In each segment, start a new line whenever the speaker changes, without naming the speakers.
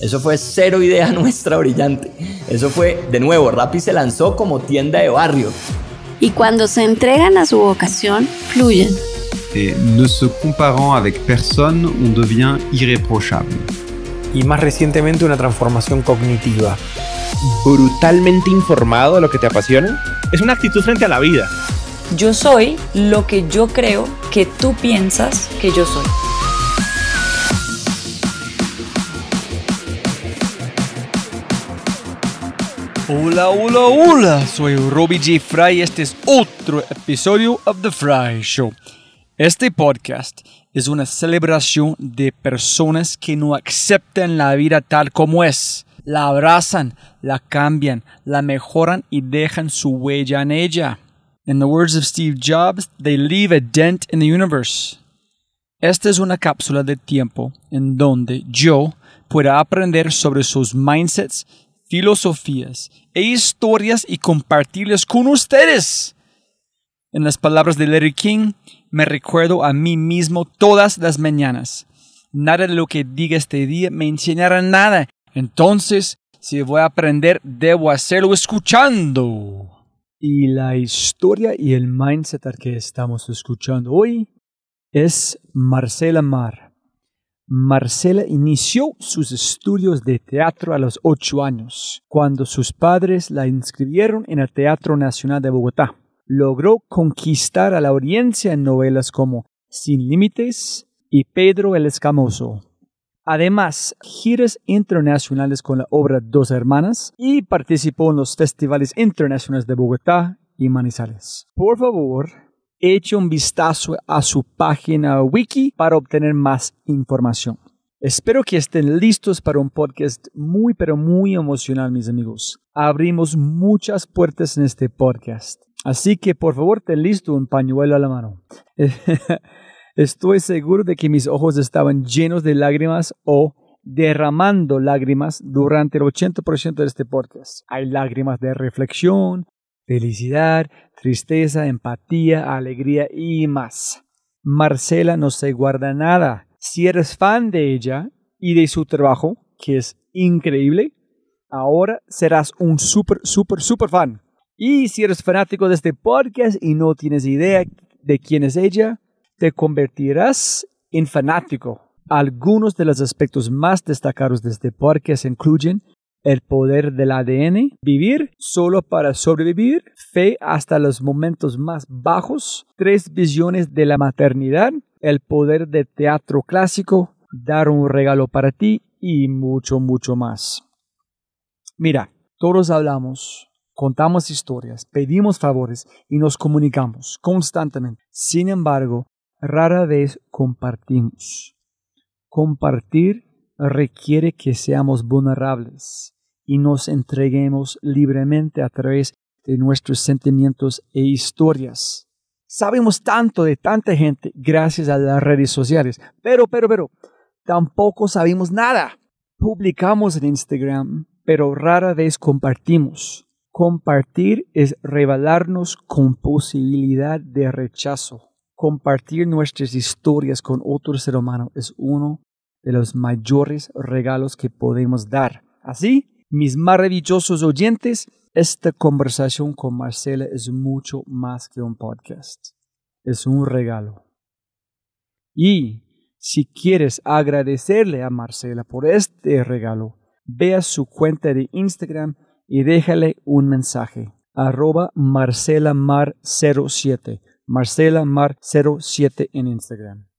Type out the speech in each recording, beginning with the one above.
Eso fue cero idea nuestra brillante. Eso fue, de nuevo, Rappi se lanzó como tienda de barrio.
Y cuando se entregan a su vocación, fluyen.
Et ne se comparant avec personne, on devient irréprochable.
Y más recientemente una transformación cognitiva.
Brutalmente informado de lo que te apasiona. Es una actitud frente a la vida.
Yo soy lo que yo creo que tú piensas que yo soy.
Hola, hola, hola, soy Robbie J. Fry y este es otro episodio of The Fry Show. Este podcast es una celebración de personas que no aceptan la vida tal como es, la abrazan, la cambian, la mejoran y dejan su huella en ella. In the words of Steve Jobs, they leave a dent in the universe. Esta es una cápsula de tiempo en donde yo pueda aprender sobre sus mindsets filosofías e historias y compartirlas con ustedes. En las palabras de Larry King, me recuerdo a mí mismo todas las mañanas. Nada de lo que diga este día me enseñará nada. Entonces, si voy a aprender, debo hacerlo escuchando. Y la historia y el mindset al que estamos escuchando hoy es Marcela Mar. Marcela inició sus estudios de teatro a los ocho años, cuando sus padres la inscribieron en el Teatro Nacional de Bogotá. Logró conquistar a la audiencia en novelas como Sin Límites y Pedro el Escamoso. Además, giras internacionales con la obra Dos Hermanas y participó en los festivales internacionales de Bogotá y Manizales. Por favor, eche un vistazo a su página wiki para obtener más información. Espero que estén listos para un podcast muy pero muy emocional, mis amigos. Abrimos muchas puertas en este podcast. Así que por favor, ten listo un pañuelo a la mano. Estoy seguro de que mis ojos estaban llenos de lágrimas o derramando lágrimas durante el 80% de este podcast. Hay lágrimas de reflexión, felicidad, tristeza, empatía, alegría y más. Marcela no se guarda nada. Si eres fan de ella y de su trabajo, que es increíble, ahora serás un súper, súper, súper fan. Y si eres fanático de este podcast y no tienes idea de quién es ella, te convertirás en fanático. Algunos de los aspectos más destacados de este podcast incluyen el poder del ADN, vivir solo para sobrevivir, fe hasta los momentos más bajos, tres visiones de la maternidad, el poder de teatro clásico, dar un regalo para ti y mucho, mucho más. Mira, todos hablamos, contamos historias, pedimos favores y nos comunicamos constantemente. Sin embargo, rara vez compartimos. Compartir requiere que seamos vulnerables y nos entreguemos libremente a través de nuestros sentimientos e historias. Sabemos tanto de tanta gente gracias a las redes sociales, pero, pero, pero, tampoco sabemos nada. Publicamos en Instagram, pero rara vez compartimos. Compartir es revelarnos con posibilidad de rechazo. Compartir nuestras historias con otro ser humano es uno de los mayores regalos que podemos dar. Así, mis maravillosos oyentes, esta conversación con Marcela es mucho más que un podcast. Es un regalo. Y si quieres agradecerle a Marcela por este regalo, ve a su cuenta de Instagram y déjale un mensaje. Arroba marcelamar07. Marcelamar07 en Instagram.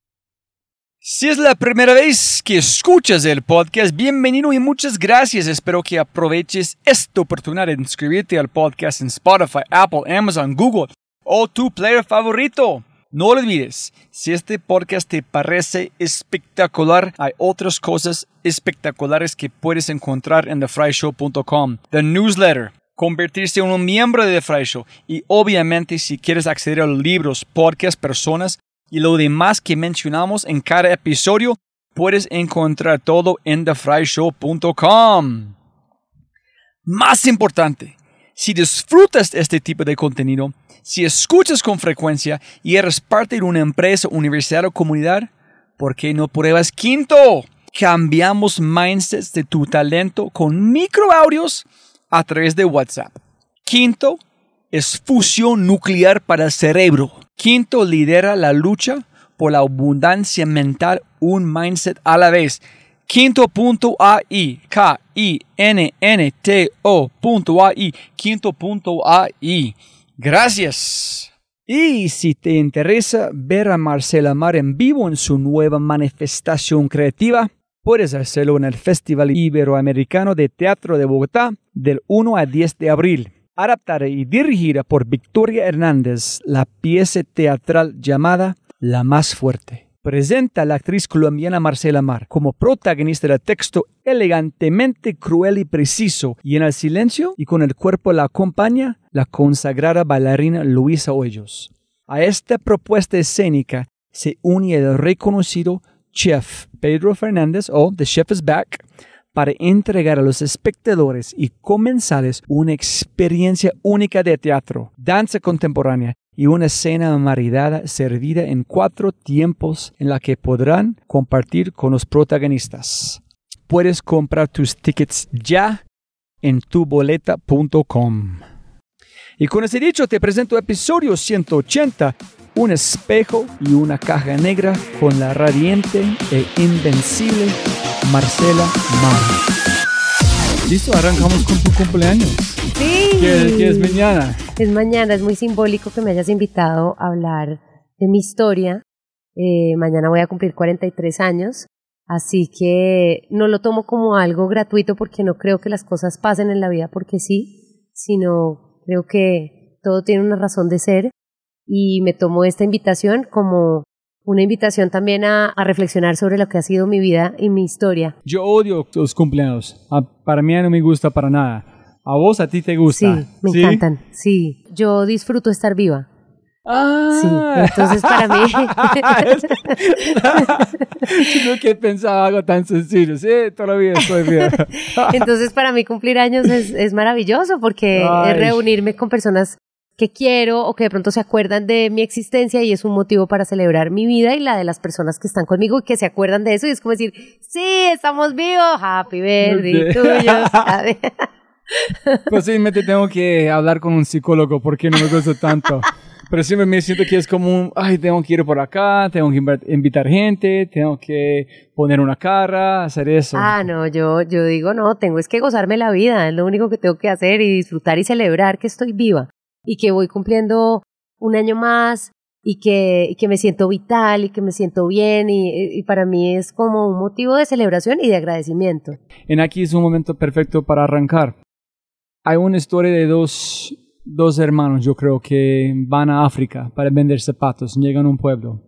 Si es la primera vez que escuchas el podcast, bienvenido y muchas gracias. Espero que aproveches esta oportunidad de inscribirte al podcast en Spotify, Apple, Amazon, Google o tu player favorito. No olvides, si este podcast te parece espectacular, hay otras cosas espectaculares que puedes encontrar en thefryshow.com. The newsletter, convertirse en un miembro de The Fry Show y obviamente si quieres acceder a los libros, podcasts, personas y lo demás que mencionamos en cada episodio, puedes encontrar todo en thefryshow.com. Más importante, si disfrutas este tipo de contenido, si escuchas con frecuencia y eres parte de una empresa, universidad o comunidad, ¿por qué no pruebas Quinto? cambiamos mindsets de tu talento con microaudios a través de WhatsApp. Quinto es fusión nuclear para el cerebro. Quinto lidera la lucha por la abundancia mental, un mindset a la vez. Quinto.ai, K-I-N-N-T-O.ai, quinto.ai. Gracias. Y si te interesa ver a Marcela Mar en vivo en su nueva manifestación creativa, puedes hacerlo en el Festival Iberoamericano de Teatro de Bogotá del 1 al 10 de abril. Adaptada y dirigida por Victoria Hernández, la pieza teatral llamada La Más Fuerte presenta a la actriz colombiana Marcela Mar como protagonista del texto elegantemente cruel y preciso, y en el silencio y con el cuerpo la acompaña la consagrada bailarina Luisa Hoyos. A esta propuesta escénica se une el reconocido chef Pedro Fernández o The Chef is Back para entregar a los espectadores y comensales una experiencia única de teatro, danza contemporánea y una cena maridada servida en cuatro tiempos en la que podrán compartir con los protagonistas. Puedes comprar tus tickets ya en tuboleta.com. Y con ese dicho te presento episodio 180, un espejo y una caja negra con la radiante e invencible Marcela Mar. Listo, arrancamos con tu cumpleaños.
Sí.
¿Qué, es mañana?
Es mañana, es muy simbólico que me hayas invitado a hablar de mi historia. Eh, mañana voy a cumplir 43 años, así que no lo tomo como algo gratuito porque no creo que las cosas pasen en la vida porque sí, sino creo que todo tiene una razón de ser y me tomo esta invitación como una invitación también a, reflexionar sobre lo que ha sido mi vida y mi historia.
Yo odio los cumpleaños. Ah, para mí no me gusta para nada. ¿A vos a ti te gusta?
Sí, me encantan. Sí, yo disfruto estar viva.
Ah.
Sí, entonces para mí.
Yo que pensaba algo tan sencillo. Sí, todavía estoy bien.
entonces para mí cumplir años es, es maravilloso porque es reunirme con personas que quiero o que de pronto se acuerdan de mi existencia y es un motivo para celebrar mi vida y la de las personas que están conmigo y que se acuerdan de eso y es como decir, sí, estamos vivos, happy birthday tuyo.
Posiblemente tengo que hablar con un psicólogo porque no me gusta tanto. Pero siempre me siento que es como un, ay, tengo que ir por acá, tengo que invitar gente, tengo que poner una cara, hacer eso.
Ah, no, yo, yo digo, no, tengo es que gozarme la vida, es lo único que tengo que hacer y disfrutar y celebrar que estoy viva y que voy cumpliendo un año más y que, que me siento vital y que me siento bien y, y, para mí es como un motivo de celebración y de agradecimiento.
En aquí es un momento perfecto para arrancar. Hay una historia de dos, dos hermanos, yo creo, que van a África para vender zapatos, llegan a un pueblo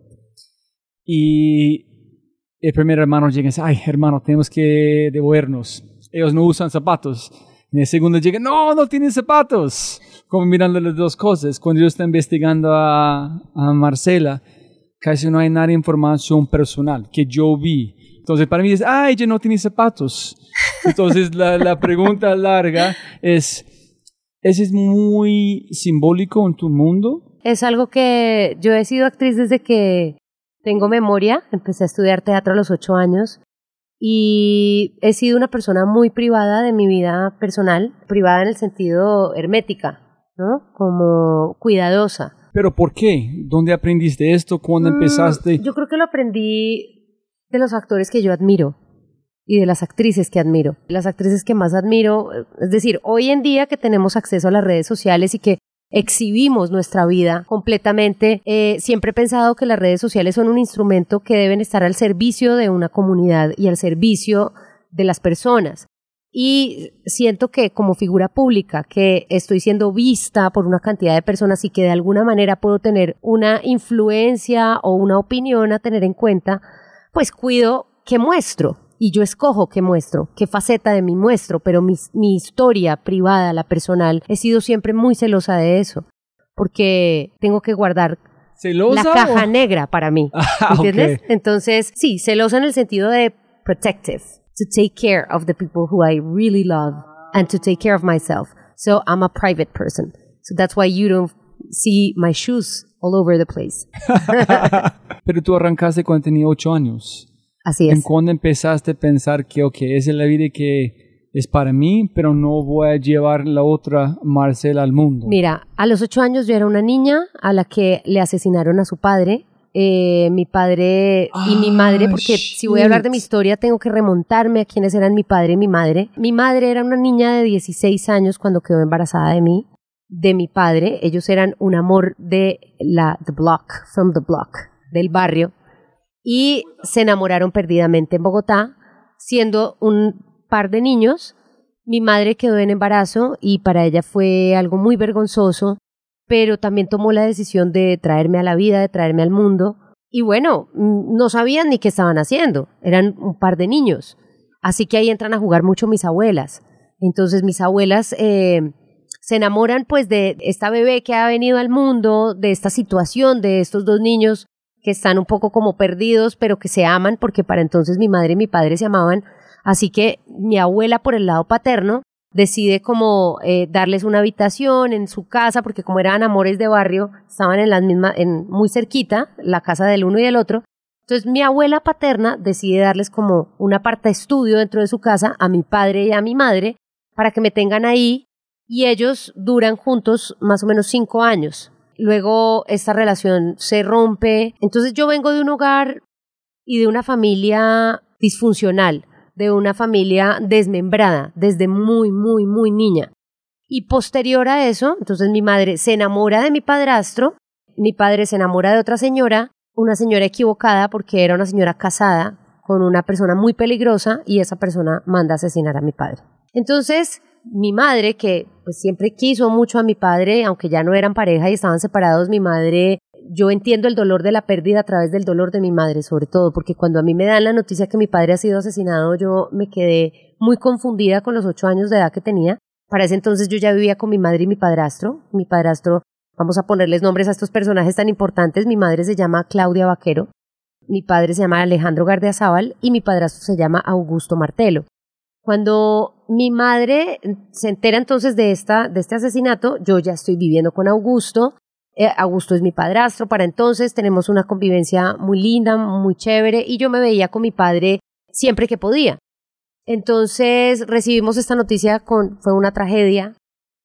y el primer hermano llega y dice, ay hermano, tenemos que devolvernos. Ellos no usan zapatos. Y el segundo llega, no, no tienen zapatos como mirando las dos cosas. Cuando yo estoy investigando a, a Marcela, casi no hay nada de información personal que yo vi. Entonces, para mí es, ay, ella no tiene zapatos. Entonces, la, la pregunta larga es, ¿ese es muy simbólico en tu mundo?
Es algo que yo he sido actriz desde que tengo memoria. Empecé a estudiar teatro a los ocho años y he sido una persona muy privada de mi vida personal, privada en el sentido hermética. ¿No? Como cuidadosa.
¿Pero por qué? ¿Dónde aprendiste esto? ¿Cuándo mm, empezaste?
Yo creo que lo aprendí de los actores que yo admiro y de las actrices que admiro. Las actrices que más admiro, es decir, hoy en día que tenemos acceso a las redes sociales y que exhibimos nuestra vida completamente, eh, siempre he pensado que las redes sociales son un instrumento que deben estar al servicio de una comunidad y al servicio de las personas y siento que como figura pública, que estoy siendo vista por una cantidad de personas y que de alguna manera puedo tener una influencia o una opinión a tener en cuenta, pues cuido que muestro. Y yo escojo qué muestro, qué faceta de mí muestro, pero mi, mi historia privada, la personal, he sido siempre muy celosa de eso, porque tengo que guardar la caja negra para mí, ah, ¿entiendes? Entonces, sí, celosa en el sentido de protective to take care of the people who I really love and to take care of myself. So I'm a private person. So that's why you don't see my shoes all over the place.
Pero tú arrancaste cuando tenía ocho años.
Así
¿En
es.
cuándo empezaste a pensar que, ok, esa es la vida que es para mí, pero no voy a llevar la otra Marcela al mundo?
Mira, a los ocho años yo era una niña a la que le asesinaron a su padre. Eh, mi padre y mi madre, porque si voy a hablar de mi historia tengo que remontarme a quienes eran mi padre y mi madre. Mi madre era una niña de 16 años cuando quedó embarazada de mí, de mi padre. Ellos eran un amor de la the block, from the block, del barrio, y se enamoraron perdidamente en Bogotá, siendo un par de niños. Mi madre quedó en embarazo y para ella fue algo muy vergonzoso, pero también tomó la decisión de traerme a la vida, de traerme al mundo. Y bueno, mm, no sabían ni qué estaban haciendo, eran un par de niños. Así que ahí entran a jugar mucho mis abuelas. Entonces mis abuelas eh, se enamoran pues de esta bebé que ha venido al mundo, de esta situación de estos dos niños que están un poco como perdidos, pero que se aman, porque para entonces mi madre y mi padre se amaban. Así que mi abuela por el lado paterno decide como eh, darles una habitación en su casa, porque como eran amores de barrio, estaban en las mismas, en muy cerquita, la casa del uno y del otro. Entonces mi abuela paterna decide darles como una parte estudio dentro de su casa a mi padre y a mi madre para que me tengan ahí y ellos duran juntos más o menos cinco años. Luego esta relación se rompe. Entonces yo vengo de un hogar y de una familia disfuncional, de una familia desmembrada desde muy, muy, muy niña. Y posterior a eso, entonces mi madre se enamora de mi padrastro, mi padre se enamora de otra señora, una señora equivocada porque era una señora casada con una persona muy peligrosa y esa persona manda a asesinar a mi padre. Entonces, mi madre, que pues siempre quiso mucho a mi padre, aunque ya no eran pareja y estaban separados, mi madre, yo entiendo el dolor de la pérdida a través del dolor de mi madre, sobre todo, porque cuando a mí me dan la noticia que mi padre ha sido asesinado, yo me quedé muy confundida con los ocho años de edad que tenía. Para ese entonces yo ya vivía con mi madre y mi padrastro. Mi padrastro, vamos a ponerles nombres a estos personajes tan importantes. Mi madre se llama Claudia Vaquero, mi padre se llama Alejandro Gardeazábal y mi padrastro se llama Augusto Martelo. Cuando mi madre se entera entonces de, esta, de este asesinato, yo ya estoy viviendo con Augusto. Eh, Augusto es mi padrastro, para entonces tenemos una convivencia muy linda, muy chévere, y yo me veía con mi padre siempre que podía. Entonces recibimos esta noticia con, fue una tragedia,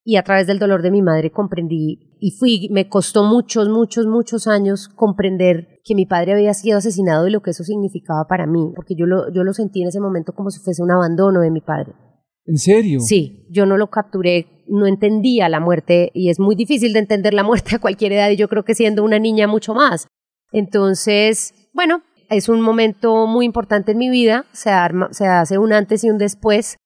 y a través del dolor de mi madre comprendí, y fui, me costó muchos, muchos, muchos años comprender que mi padre había sido asesinado y lo que eso significaba para mí, porque yo lo, yo lo sentí en ese momento como si fuese un abandono de mi padre.
¿En serio?
Sí, yo no lo capturé, no entendía la muerte y es muy difícil de entender la muerte a cualquier edad y yo creo que siendo una niña mucho más. Entonces, bueno, es un momento muy importante en mi vida, se, arma, se hace un antes y un después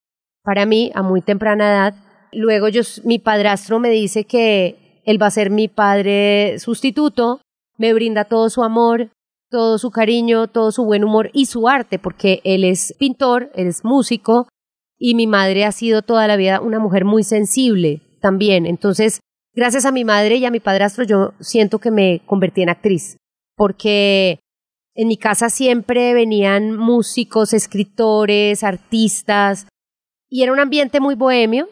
para mí a muy temprana edad. Luego yo, mi padrastro me dice que él va a ser mi padre sustituto, me brinda todo su amor, todo su cariño, todo su buen humor y su arte, porque él es pintor, él es músico, y mi madre ha sido toda la vida una mujer muy sensible también. Entonces, gracias a mi madre y a mi padrastro, yo siento que me convertí en actriz, porque en mi casa siempre venían músicos, escritores, artistas, y era un ambiente muy bohemio,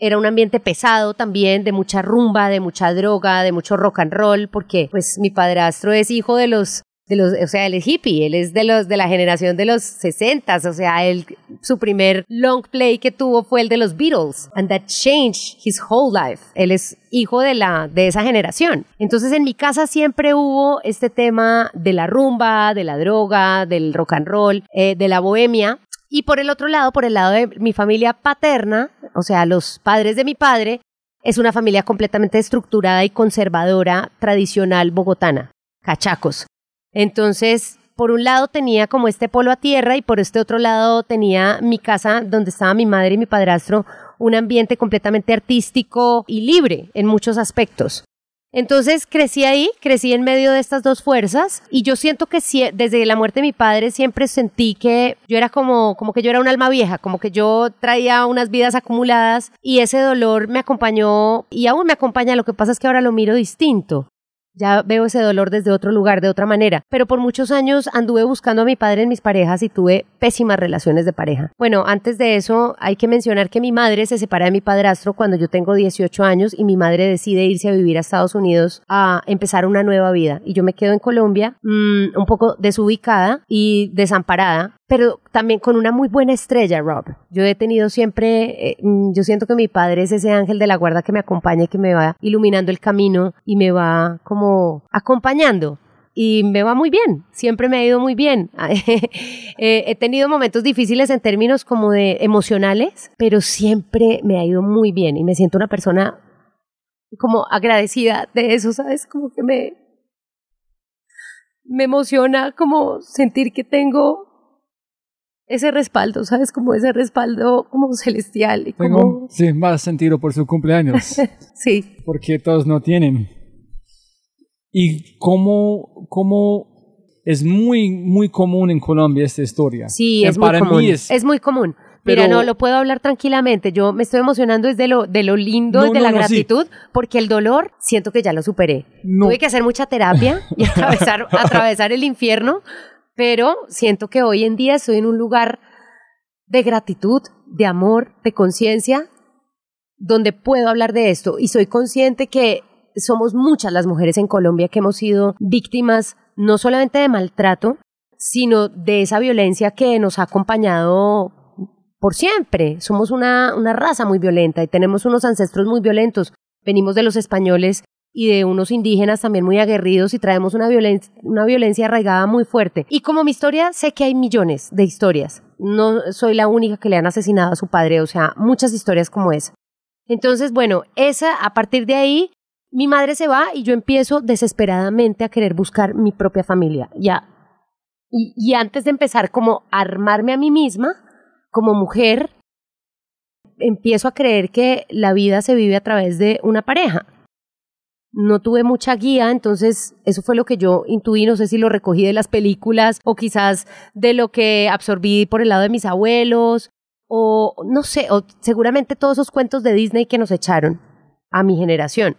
era un ambiente pesado también, de mucha rumba, de mucha droga, de mucho rock and roll, porque pues mi padrastro es hijo de los de los, o sea, él es hippie, él es de los de la generación de los 60, o sea, él su primer long play que tuvo fue el de los Beatles and that changed his whole life. Él es hijo de la de esa generación. Entonces en mi casa siempre hubo este tema de la rumba, de la droga, del rock and roll, eh, de la bohemia. Y por el otro lado, por el lado de mi familia paterna, o sea, los padres de mi padre, es una familia completamente estructurada y conservadora, tradicional bogotana, cachacos. Entonces, por un lado tenía como este polo a tierra y por este otro lado tenía mi casa donde estaba mi madre y mi padrastro, un ambiente completamente artístico y libre en muchos aspectos. Entonces crecí ahí, crecí en medio de estas dos fuerzas y yo siento que desde la muerte de mi padre siempre sentí que yo era como, como que yo era un alma vieja, como que yo traía unas vidas acumuladas y ese dolor me acompañó y aún me acompaña, lo que pasa es que ahora lo miro distinto. Ya veo ese dolor desde otro lugar, de otra manera. Pero por muchos años anduve buscando a mi padre en mis parejas y tuve pésimas relaciones de pareja. Bueno, antes de eso hay que mencionar que mi madre se separa de mi padrastro cuando yo tengo 18 años y mi madre decide irse a vivir a Estados Unidos a empezar una nueva vida. Y yo me quedo en Colombia mmm, un poco desubicada y desamparada pero también con una muy buena estrella, Rob. Yo he tenido siempre, eh, yo siento que mi padre es ese ángel de la guarda que me acompaña y que me va iluminando el camino y me va como acompañando. Y me va muy bien, siempre me ha ido muy bien. eh, he tenido momentos difíciles en términos como de emocionales, pero siempre me ha ido muy bien y me siento una persona como agradecida de eso, ¿sabes? Como que me, me emociona como sentir que tengo ese respaldo, ¿sabes? Como ese respaldo como celestial. Y
Tengo,
como...
sí, más sentido por su cumpleaños.
sí.
Porque todos no tienen. Y cómo, cómo es muy, muy común en Colombia esta historia.
Sí,
Eh,
es
para
muy común.
mí es,
es muy común.
Pero-
Mira, no, lo puedo hablar tranquilamente. Yo me estoy emocionando desde lo, de lo lindo,
No,
de
no,
la
no, sí.
gratitud, porque el dolor siento que ya lo superé.
No.
Tuve que hacer mucha terapia y atravesar, atravesar el infierno, pero siento que hoy en día estoy en un lugar de gratitud, de amor, de conciencia, donde puedo hablar de esto y soy consciente que somos muchas las mujeres en Colombia que hemos sido víctimas no solamente de maltrato, sino de esa violencia que nos ha acompañado por siempre. Somos una, una raza muy violenta y tenemos unos ancestros muy violentos. Venimos de los españoles y de unos indígenas también muy aguerridos y traemos una, violen una violencia arraigada muy fuerte. Y como mi historia, sé que hay millones de historias. No soy la única que le han asesinado a su padre, o sea, muchas historias como esa. Entonces, bueno, esa, a partir de ahí, mi madre se va y yo empiezo desesperadamente a querer buscar mi propia familia. Ya. Y, antes de empezar como a armarme a mí misma, como mujer, empiezo a creer que la vida se vive a través de una pareja. No tuve mucha guía, entonces eso fue lo que yo intuí, no sé si lo recogí de las películas o quizás de lo que absorbí por el lado de mis abuelos o no sé, o seguramente todos esos cuentos de Disney que nos echaron a mi generación,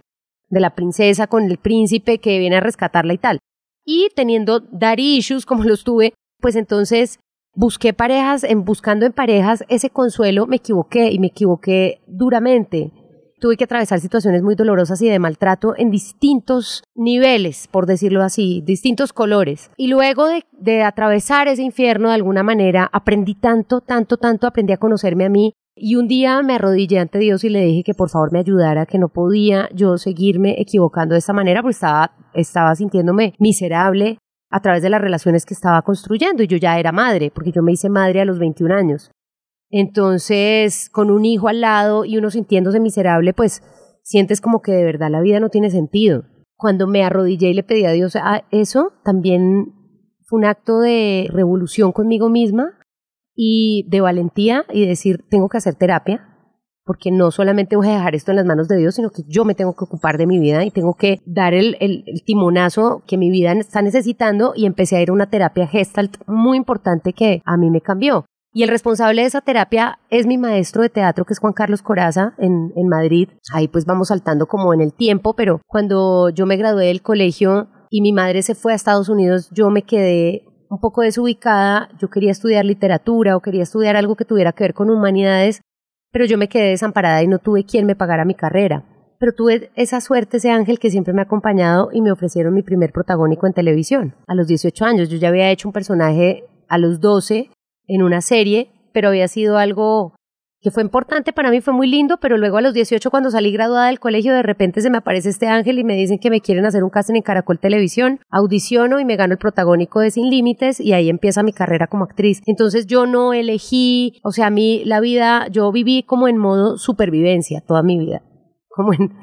de la princesa con el príncipe que viene a rescatarla y tal. Y teniendo daddy issues como los tuve, pues entonces busqué parejas, en buscando en parejas ese consuelo me equivoqué y me equivoqué duramente. Tuve que atravesar situaciones muy dolorosas y de maltrato en distintos niveles, por decirlo así, distintos colores. Y luego de, de atravesar ese infierno de alguna manera, aprendí tanto, tanto, tanto, aprendí a conocerme a mí. Y un día me arrodillé ante Dios y le dije que por favor me ayudara, que no podía yo seguirme equivocando de esta manera, porque estaba, estaba sintiéndome miserable, a través de las relaciones que estaba construyendo y yo ya era madre, porque yo me hice madre a los 21 años. Entonces, con un hijo al lado y uno sintiéndose miserable, pues sientes como que de verdad la vida no tiene sentido. Cuando me arrodillé y le pedí a Dios a eso, también fue un acto de revolución conmigo misma y de valentía y decir, tengo que hacer terapia, porque no solamente voy a dejar esto en las manos de Dios, sino que yo me tengo que ocupar de mi vida y tengo que dar el, el, el timonazo que mi vida está necesitando y empecé a ir a una terapia gestalt muy importante que a mí me cambió. Y el responsable de esa terapia es mi maestro de teatro, que es Juan Carlos Coraza, en, en Madrid. Ahí pues vamos saltando como en el tiempo, pero cuando yo me gradué del colegio y mi madre se fue a Estados Unidos, yo me quedé un poco desubicada. Yo quería estudiar literatura o quería estudiar algo que tuviera que ver con humanidades, pero yo me quedé desamparada y no tuve quien me pagara mi carrera. Pero tuve esa suerte, ese ángel que siempre me ha acompañado y me ofrecieron mi primer protagónico en televisión. A los 18 años, yo ya había hecho un personaje a los 12 en una serie, pero había sido algo que fue importante para mí, fue muy lindo, pero luego a los 18 cuando salí graduada del colegio, de repente se me aparece este ángel y me dicen que me quieren hacer un casting en Caracol Televisión, audiciono y me gano el protagónico de Sin Límites y ahí empieza mi carrera como actriz. Entonces yo no elegí, o sea, a mí la vida, yo viví como en modo supervivencia toda mi vida, como en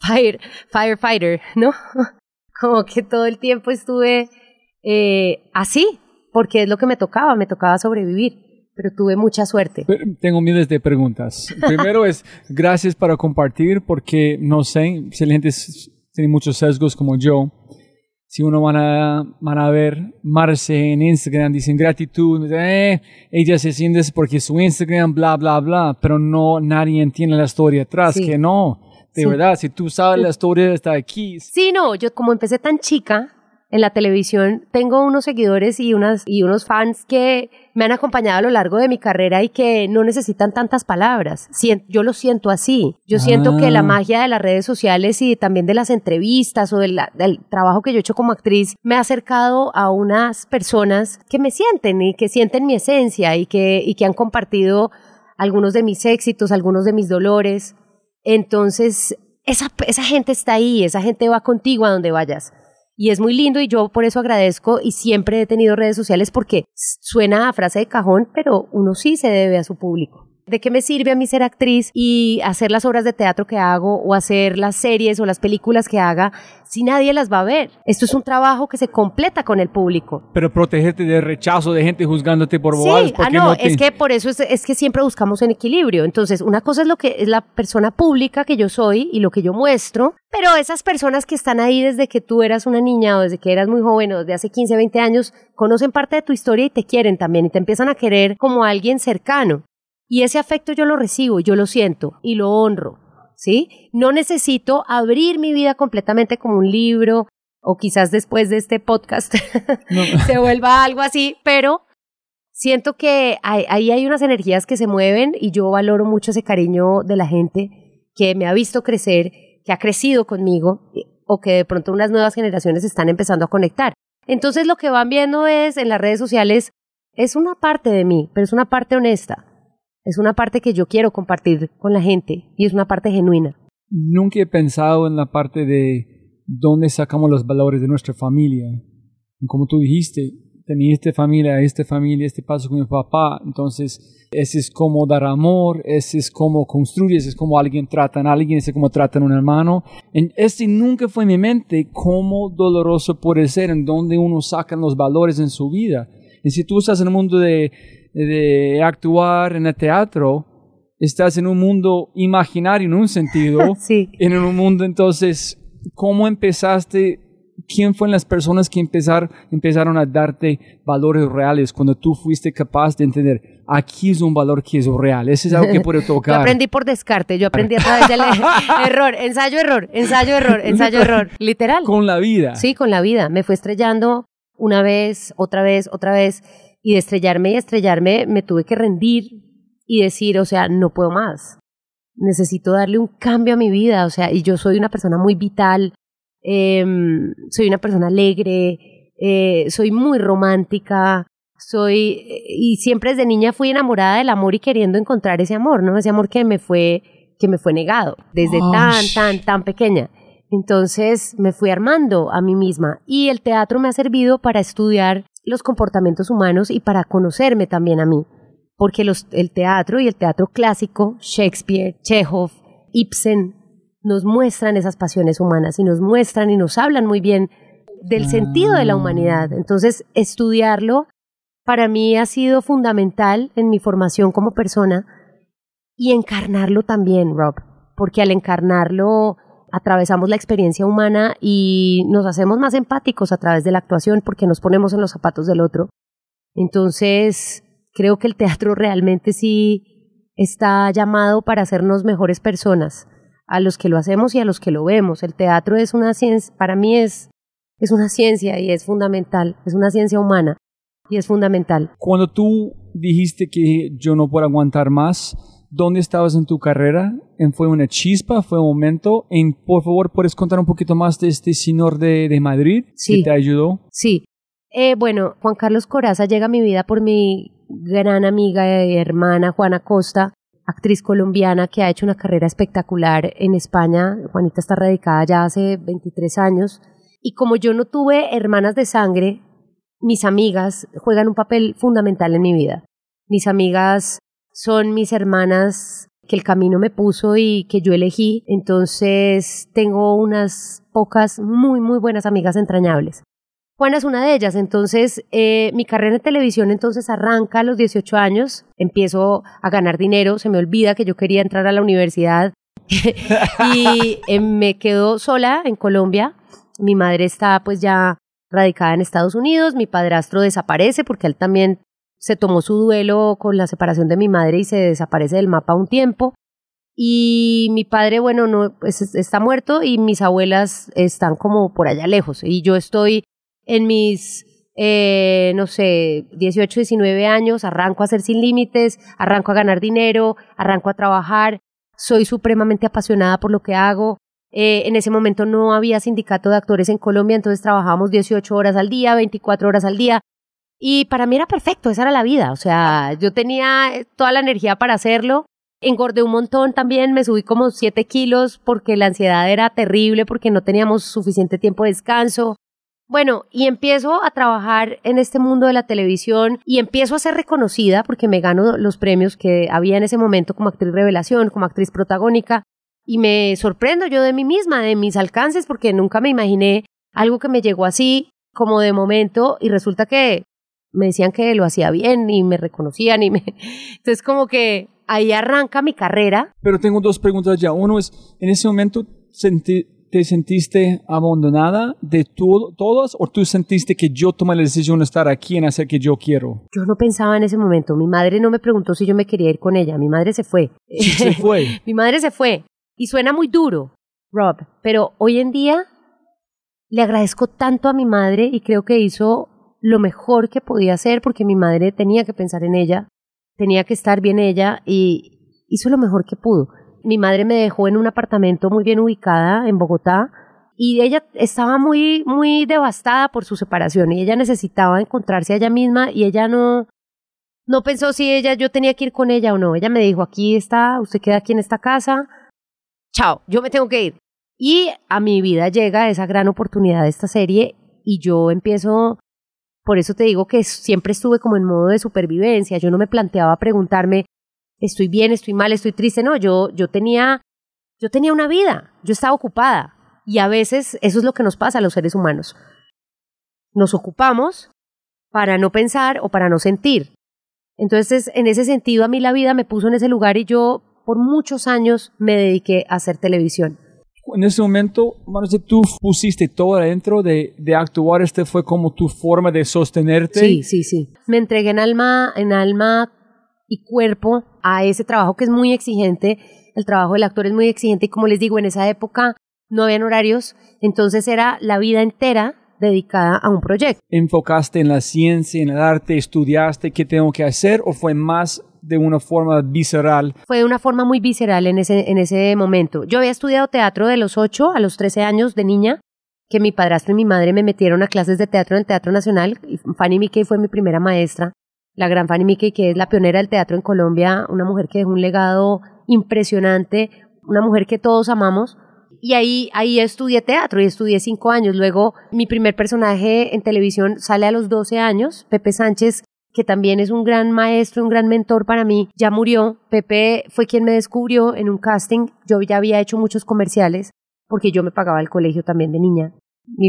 fire, firefighter, ¿no? Como que todo el tiempo estuve eh, así, porque es lo que me tocaba, me tocaba sobrevivir pero tuve mucha suerte.
Tengo miles de preguntas. Primero es, gracias para compartir, porque no sé, si la gente tiene muchos sesgos como yo, si uno van a, van a ver Marce en Instagram, dicen gratitud, eh, ella se siente porque su Instagram, bla, bla, bla, pero no, nadie entiende la historia atrás,
Sí.
que no. De
Sí.
verdad, si tú sabes la historia está aquí.
Sí, no, yo como empecé tan chica en la televisión, tengo unos seguidores y, unas, y unos fans que me han acompañado a lo largo de mi carrera y que no necesitan tantas palabras. Yo lo siento así. Yo siento que la
Ah.
magia de las redes sociales y también de las entrevistas o del trabajo que yo he hecho como actriz me ha acercado a unas personas que me sienten y que sienten mi esencia y que, y que han compartido algunos de mis éxitos, algunos de mis dolores. Entonces, esa, esa gente está ahí, esa gente va contigo a donde vayas. Y es muy lindo y yo por eso agradezco y siempre he tenido redes sociales porque suena a frase de cajón, pero uno sí se debe a su público. ¿De qué me sirve a mí ser actriz y hacer las obras de teatro que hago o hacer las series o las películas que haga si nadie las va a ver? Esto es un trabajo que se completa con el público.
Pero protegerte del rechazo de gente juzgándote por
Sí,
bobadas.
ah,
porque
no,
te-
es que por eso es, es que siempre buscamos en equilibrio. Entonces, una cosa es lo que es la persona pública que yo soy y lo que yo muestro, pero esas personas que están ahí desde que tú eras una niña o desde que eras muy joven o desde hace 15, 20 años, conocen parte de tu historia y te quieren también y te empiezan a querer como alguien cercano. Y ese afecto yo lo recibo, yo lo siento y lo honro, ¿sí? No necesito abrir mi vida completamente como un libro o quizás después de este podcast
No.
se vuelva algo así, pero siento que hay- ahí hay unas energías que se mueven y yo valoro mucho ese cariño de la gente que me ha visto crecer, que ha crecido conmigo eh, o que de pronto unas nuevas generaciones están empezando a conectar. Entonces lo que van viendo es en las redes sociales es una parte de mí, pero es una parte honesta. Es una parte que yo quiero compartir con la gente y es una parte genuina.
Nunca he pensado en la parte de dónde sacamos los valores de nuestra familia. Como tú dijiste, tenía esta familia, esta familia, este paso con mi papá. Entonces, ese es como dar amor, ese es como construyes, es como alguien trata a alguien, ese es como tratan a un hermano. En, este nunca fue en mi mente cómo doloroso puede ser en donde uno saca los valores en su vida. Y si tú estás en el mundo de, de actuar en el teatro, estás en un mundo imaginario en un sentido,
Sí.
en un mundo entonces, ¿cómo empezaste? ¿Quién fueron las personas que empezar, empezaron a darte valores reales cuando tú fuiste capaz de entender, aquí es un valor que es real, ese es algo que puede
Yo
tocar?
aprendí por descarte, yo aprendí a través del error, ensayo, error, ensayo, error, ensayo, error, literal.
Con la vida.
Sí, con la vida. Me fue estrellando una vez, otra vez, otra vez. Y de estrellarme y estrellarme me tuve que rendir y decir, o sea, no puedo más. Necesito darle un cambio a mi vida. O sea, y yo soy una persona muy vital, em, soy una persona alegre, eh, soy muy romántica, soy, y siempre desde niña fui enamorada del amor y queriendo encontrar ese amor, ¿no? Ese amor que me fue, que me fue negado desde
Oh,
tan, tan, tan pequeña. Entonces me fui armando a mí misma y el teatro me ha servido para estudiar los comportamientos humanos y para conocerme también a mí. Porque los, el teatro y el teatro clásico, Shakespeare, Chekhov, Ibsen, nos muestran esas pasiones humanas y nos muestran y nos hablan muy bien del sentido de la humanidad. Entonces, estudiarlo para mí ha sido fundamental en mi formación como persona y encarnarlo también, Rob, porque al encarnarlo atravesamos la experiencia humana y nos hacemos más empáticos a través de la actuación porque nos ponemos en los zapatos del otro. Entonces, creo que el teatro realmente sí está llamado para hacernos mejores personas, a los que lo hacemos y a los que lo vemos. El teatro es una ciencia, para mí es, es una ciencia y es fundamental, es una ciencia humana y es fundamental.
Cuando tú dijiste que yo no puedo aguantar más, ¿dónde estabas en tu carrera? ¿En- ¿Fue una chispa? ¿Fue un momento? En, por favor, ¿puedes contar un poquito más de este señor de, de Madrid
Sí.
que te ayudó?
Sí. Eh, bueno, Juan Carlos Coraza llega a mi vida por mi gran amiga y hermana Juana Costa, actriz colombiana que ha hecho una carrera espectacular en España. Juanita está radicada ya hace 23 años. Y como yo no tuve hermanas de sangre, mis amigas juegan un papel fundamental en mi vida. Mis amigas son mis hermanas que el camino me puso y que yo elegí. Entonces tengo unas pocas muy, muy buenas amigas entrañables. Juana es una de ellas, entonces eh, mi carrera en televisión entonces arranca a los 18 años, empiezo a ganar dinero, se me olvida que yo quería entrar a la universidad. Y eh, me quedo sola en Colombia, mi madre está pues ya radicada en Estados Unidos, mi padrastro desaparece porque él también se tomó su duelo con la separación de mi madre y se desaparece del mapa un tiempo Y mi padre, bueno, no, pues es- está muerto y mis abuelas están como por allá lejos. Y yo estoy en mis, eh, no sé, 18, 19 años, arranco a hacer sin límites, arranco a ganar dinero, arranco a trabajar, soy supremamente apasionada por lo que hago. Eh, en ese momento no había sindicato de actores en Colombia, entonces trabajábamos 18 horas al día, 24 horas al día. Y para mí era perfecto, esa era la vida. O sea, yo tenía eh, toda la energía para hacerlo. Engordé un montón también, me subí como 7 kilos porque la ansiedad era terrible, porque no teníamos suficiente tiempo de descanso. Bueno, y empiezo a trabajar en este mundo de la televisión y empiezo a ser reconocida porque me gano los premios que había en ese momento como actriz revelación, como actriz protagónica. Y me sorprendo yo de mí misma, de mis alcances, porque nunca me imaginé algo que me llegó así, como de momento, y resulta que me decían que lo hacía bien y me reconocían y me... Entonces como que ahí arranca mi carrera.
Pero tengo dos preguntas ya. Uno es, ¿en ese momento te sentiste abandonada de todo, todas o tú sentiste que yo tomé la decisión de estar aquí en hacer que yo quiero?
Yo no pensaba en ese momento. Mi madre no me preguntó si yo me quería ir con ella. Mi madre se fue.
Sí, se fue.
Mi madre se fue. Y suena muy duro, Rob, pero hoy en día le agradezco tanto a mi madre y creo que hizo lo mejor que podía hacer porque mi madre tenía que pensar en ella, tenía que estar bien ella y hizo lo mejor que pudo. Mi madre me dejó en un apartamento muy bien ubicada en Bogotá y ella estaba muy muy devastada por su separación y ella necesitaba encontrarse a ella misma y ella no no pensó si ella yo tenía que ir con ella o no. Ella me dijo, "Aquí está, usted queda aquí en esta casa." chao, yo me tengo que ir. Y a mi vida llega esa gran oportunidad de esta serie y yo empiezo, por eso te digo que siempre estuve como en modo de supervivencia, yo no me planteaba preguntarme, estoy bien, estoy mal, estoy triste, no, yo, yo tenía, yo tenía una vida, yo estaba ocupada y a veces eso es lo que nos pasa a los seres humanos. Nos ocupamos para no pensar o para no sentir. Entonces, en ese sentido, a mí la vida me puso en ese lugar y yo por muchos años me dediqué a hacer televisión.
En ese momento, decir, tú pusiste todo adentro de, de actuar, este fue como tu forma de sostenerte.
Sí, sí, sí. Me entregué en alma, en alma y cuerpo a ese trabajo que es muy exigente. El trabajo del actor es muy exigente y como les digo, en esa época no habían horarios, entonces era la vida entera dedicada a un proyecto.
¿Enfocaste en la ciencia, en el arte, estudiaste qué tengo que hacer o fue más de una forma visceral?
Fue de una forma muy visceral en ese, en ese momento. Yo había estudiado teatro de los 8 a los 13 años de niña, que mi padrastro y mi madre me metieron a clases de teatro en el Teatro Nacional. Fanny Mickey fue mi primera maestra, la gran Fanny Mickey, que es la pionera del teatro en Colombia, una mujer que dejó un legado impresionante, una mujer que todos amamos. Y ahí, ahí estudié teatro y estudié cinco años. Luego mi primer personaje en televisión sale a los 12 años, Pepe Sánchez, que también es un gran maestro, un gran mentor para mí, ya murió. Pepe fue quien me descubrió en un casting. Yo ya había hecho muchos comerciales porque yo me pagaba el colegio también de niña.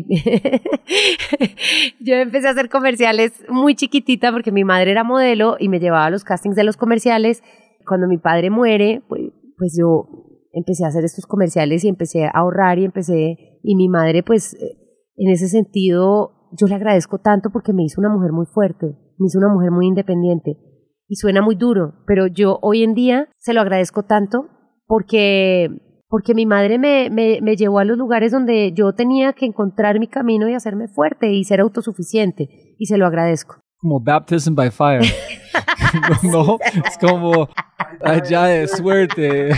Yo empecé a hacer comerciales muy chiquitita porque mi madre era modelo y me llevaba a los castings de los comerciales. Cuando mi padre muere, pues, pues yo empecé a hacer estos comerciales y empecé a ahorrar y empecé y mi madre pues eh, en ese sentido yo le agradezco tanto porque me hizo una mujer muy fuerte, me hizo una mujer muy independiente y suena muy duro, pero yo hoy en día se lo agradezco tanto porque porque mi madre me, me, me llevó a los lugares donde yo tenía que encontrar mi camino y hacerme fuerte y ser autosuficiente y se lo agradezco.
Como baptism by fire. no, es como allá de suerte.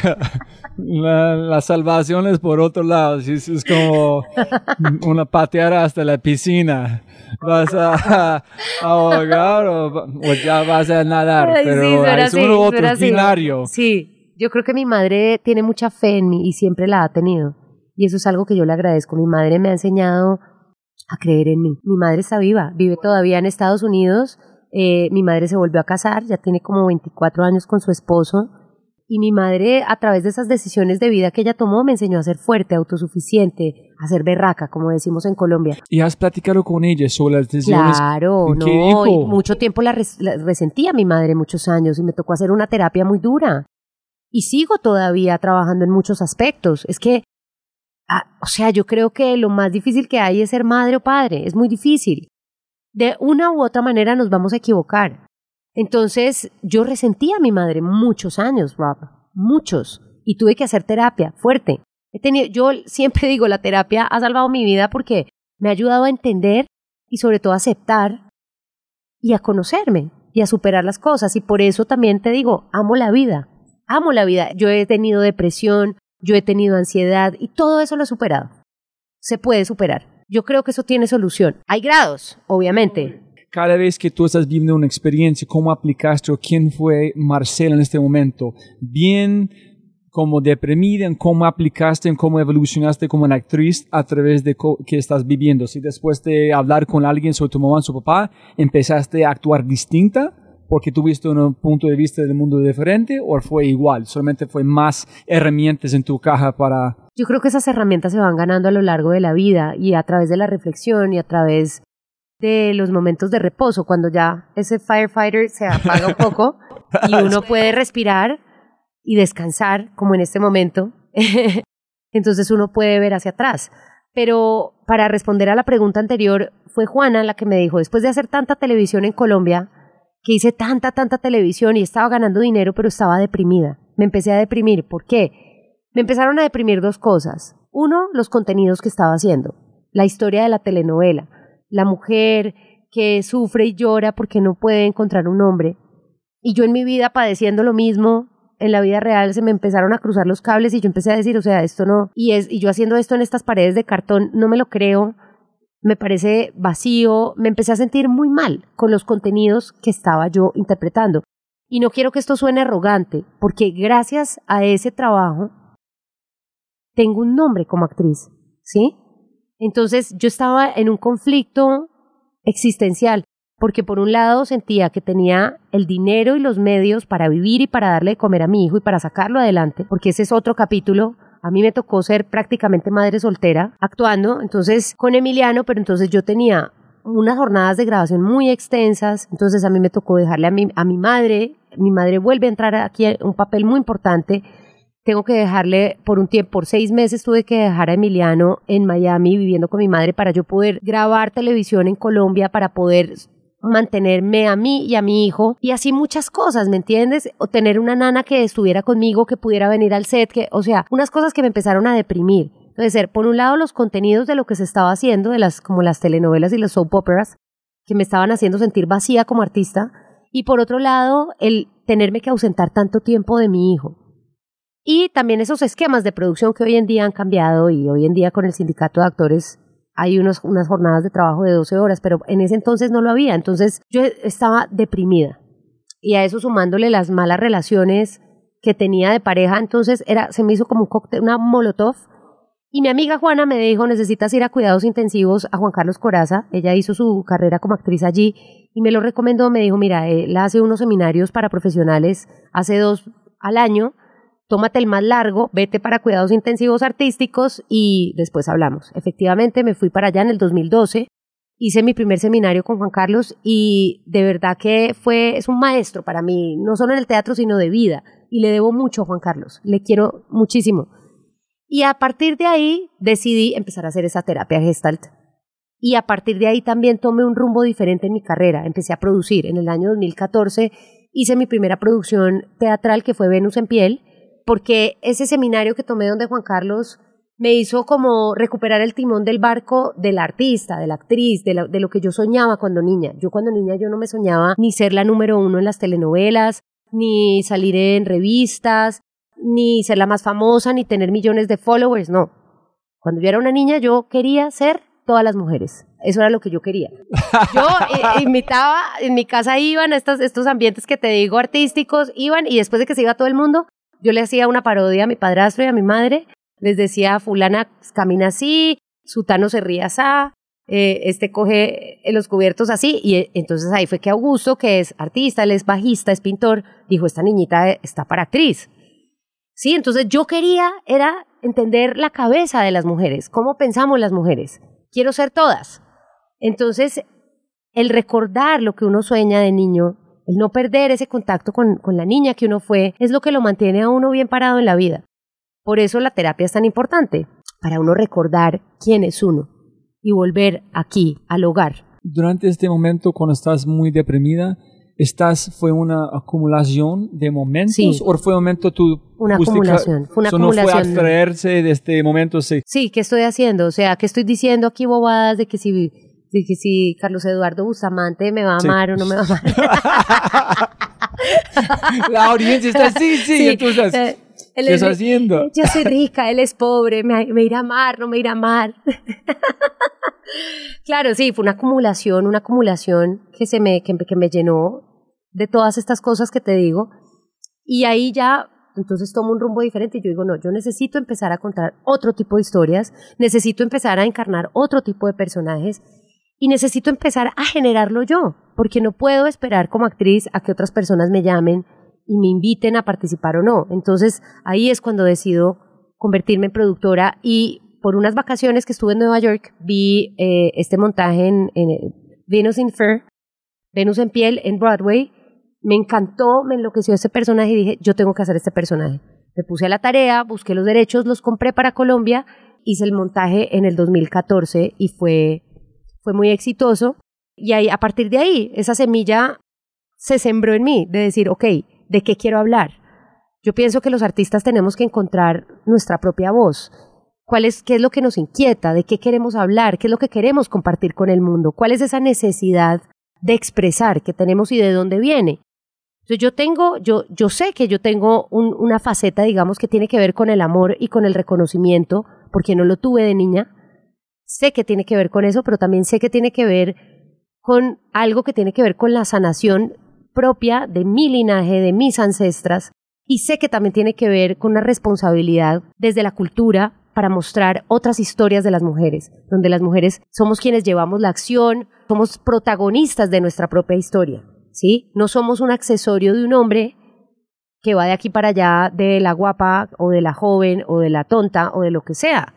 La, la salvación es por otro lado. Es, es como una pateada hasta la piscina. ¿Vas a, a ahogar o, o ya vas a nadar?
Ay,
Pero
sí,
es
así,
uno otro binario.
Sí, yo creo que mi madre tiene mucha fe en mí y siempre la ha tenido. Y eso es algo que yo le agradezco. Mi madre me ha enseñado a creer en mí. Mi madre está viva, vive todavía en Estados Unidos. Eh, mi madre se volvió a casar, ya tiene como 24 años con su esposo. Y mi madre, a través de esas decisiones de vida que ella tomó, me enseñó a ser fuerte, autosuficiente, a ser berraca, como decimos en Colombia.
¿Y has platicado con ella sobre las decisiones?
Claro,
¿Y
no,
qué dijo?
y mucho tiempo la, res- la resentía mi madre muchos años y me tocó hacer una terapia muy dura. Y sigo todavía trabajando en muchos aspectos. Es que, ah, o sea, yo creo que lo más difícil que hay es ser madre o padre. Es muy difícil. De una u otra manera nos vamos a equivocar. Entonces, yo resentía a mi madre muchos años, Rob. Muchos. y tuve que hacer terapia fuerte. He tenido, yo siempre digo, la terapia ha salvado mi vida porque me ha ayudado a entender y sobre todo a aceptar y a conocerme y a superar las cosas. Y por eso también te digo, amo la vida, amo la vida. Yo he tenido depresión, yo he tenido ansiedad y todo eso lo he superado. Se puede superar. Yo creo que eso tiene solución. Hay grados, obviamente.
Cada vez que tú estás viviendo una experiencia, ¿cómo aplicaste o quién fue Marcela en este momento? Bien como deprimida, en cómo aplicaste, en cómo evolucionaste como una actriz a través de que estás viviendo. Si después de hablar con alguien sobre tu mamá su papá, empezaste a actuar distinta porque tuviste un punto de vista del mundo diferente o fue igual, solamente fue más herramientas en tu caja para...
Yo creo que esas herramientas se van ganando a lo largo de la vida y a través de la reflexión y a través de los momentos de reposo, cuando ya ese firefighter se apaga un poco y uno puede respirar y descansar, como en este momento, entonces uno puede ver hacia atrás. Pero para responder a la pregunta anterior, fue Juana la que me dijo, después de hacer tanta televisión en Colombia, que hice tanta, tanta televisión y estaba ganando dinero, pero estaba deprimida. Me empecé a deprimir. ¿Por qué? Me empezaron a deprimir dos cosas. Uno, los contenidos que estaba haciendo. La historia de la telenovela. La mujer que sufre y llora porque no puede encontrar un hombre. Y yo en mi vida padeciendo lo mismo, en la vida real se me empezaron a cruzar los cables y yo empecé a decir, o sea, esto no, y es, y yo haciendo esto en estas paredes de cartón, no me lo creo, me parece vacío, me empecé a sentir muy mal con los contenidos que estaba yo interpretando. Y no quiero que esto suene arrogante, porque gracias a ese trabajo tengo un nombre como actriz, ¿sí? Entonces yo estaba en un conflicto existencial porque por un lado sentía que tenía el dinero y los medios para vivir y para darle de comer a mi hijo y para sacarlo adelante, porque ese es otro capítulo. A mí me tocó ser prácticamente madre soltera actuando, entonces con Emiliano, pero entonces yo tenía unas jornadas de grabación muy extensas, entonces a mí me tocó dejarle a mi, a mi madre, mi madre vuelve a entrar aquí un papel muy importante, tengo que dejarle por un tiempo, por seis meses tuve que dejar a Emiliano en Miami viviendo con mi madre para yo poder grabar televisión en Colombia, para poder mantenerme a mí y a mi hijo y así muchas cosas, ¿me entiendes? O tener una nana que estuviera conmigo, que pudiera venir al set, que, o sea, unas cosas que me empezaron a deprimir. Entonces, por un lado, los contenidos de lo que se estaba haciendo, de las, como las telenovelas y las soap operas, que me estaban haciendo sentir vacía como artista, y por otro lado, el tenerme que ausentar tanto tiempo de mi hijo. Y también esos esquemas de producción que hoy en día han cambiado y hoy en día con el sindicato de actores hay unos, unas jornadas de trabajo de 12 horas, pero en ese entonces no lo había. Entonces yo estaba deprimida. Y a eso sumándole las malas relaciones que tenía de pareja, entonces era, se me hizo como un cóctel, una molotov. Y mi amiga Juana me dijo, necesitas ir a cuidados intensivos a Juan Carlos Coraza. Ella hizo su carrera como actriz allí y me lo recomendó. Me dijo, mira, él hace unos seminarios para profesionales, hace dos al año tómate el más largo, vete para cuidados intensivos artísticos y después hablamos. Efectivamente, me fui para allá en el 2012, hice mi primer seminario con Juan Carlos y de verdad que fue, es un maestro para mí, no solo en el teatro, sino de vida. Y le debo mucho a Juan Carlos, le quiero muchísimo. Y a partir de ahí decidí empezar a hacer esa terapia gestalt. Y a partir de ahí también tomé un rumbo diferente en mi carrera. Empecé a producir. En el año 2014 hice mi primera producción teatral que fue Venus en piel porque ese seminario que tomé donde Juan Carlos me hizo como recuperar el timón del barco del artista, de la actriz, de, de, lo que yo soñaba cuando niña. Yo cuando niña yo no me soñaba ni ser la número uno en las telenovelas, ni salir en revistas, ni ser la más famosa, ni tener millones de followers, no. Cuando yo era una niña yo quería ser todas las mujeres. Eso era lo que yo quería. Yo eh, invitaba, en mi casa iban estos, estos ambientes que te digo artísticos, iban y después de que se iba todo el mundo, yo le hacía una parodia a mi padrastro y a mi madre, les decía, fulana camina así, sutano se ríe así, eh, este coge los cubiertos así, y eh, entonces ahí fue que Augusto, que es artista, él es bajista, es pintor, dijo, esta niñita está para actriz. Sí, entonces yo quería, era entender la cabeza de las mujeres, cómo pensamos las mujeres. Quiero ser todas. Entonces, el recordar lo que uno sueña de niño el no perder ese contacto con, con la niña que uno fue es lo que lo mantiene a uno bien parado en la vida. Por eso la terapia es tan importante, para uno recordar quién es uno y volver aquí, al hogar.
Durante este momento, cuando estás muy deprimida, ¿Estás fue una acumulación de momentos
Sí.
o fue un momento tú
Una acumulación, fue una
so no fue
acumulación.
abstraerse de este momento, sí.
Sí, ¿qué estoy haciendo? O sea, ¿qué estoy diciendo aquí bobadas de que si, que si Carlos Eduardo Bustamante me va a
Sí.
amar o no me va a amar?
La audiencia está así, sí, estás,
eh, él
¿qué
es-
haciendo?
Yo soy rica, él es pobre, me, me irá a amar, no me irá a amar. claro, sí, fue una acumulación, una acumulación que, se me, que, que me llenó de todas estas cosas que te digo. Y ahí ya, entonces tomo un rumbo diferente y yo digo, no, yo necesito empezar a contar otro tipo de historias, necesito empezar a encarnar otro tipo de personajes y necesito empezar a generarlo yo, porque no puedo esperar como actriz a que otras personas me llamen y me inviten a participar o no. Entonces ahí es cuando decido convertirme en productora y por unas vacaciones que estuve en Nueva York vi eh, este montaje en, eh, Venus in Fur, Venus en piel en Broadway. Me encantó, me enloqueció ese personaje y dije, yo tengo que hacer este personaje. Me puse a la tarea, busqué los derechos, los compré para Colombia, hice el montaje en el 2014 y fue, fue muy exitoso. Y ahí, a partir de ahí, esa semilla se sembró en mí de decir, ok, ¿de qué quiero hablar? Yo pienso que los artistas tenemos que encontrar nuestra propia voz. ¿Cuál es, ¿Qué es lo que nos inquieta? ¿De qué queremos hablar? ¿Qué es lo que queremos compartir con el mundo? ¿Cuál es esa necesidad de expresar que tenemos y de dónde viene? Yo tengo, yo, yo sé que yo tengo un- una faceta, digamos, que tiene que ver con el amor y con el reconocimiento, porque no lo tuve de niña. Sé que tiene que ver con eso, pero también sé que tiene que ver con algo que tiene que ver con la sanación propia de mi linaje, de mis ancestras, y sé que también tiene que ver con una responsabilidad desde la cultura para mostrar otras historias de las mujeres, donde las mujeres somos quienes llevamos la acción, somos protagonistas de nuestra propia historia, ¿sí? No somos un accesorio de un hombre que va de aquí para allá de la guapa o de la joven o de la tonta o de lo que sea,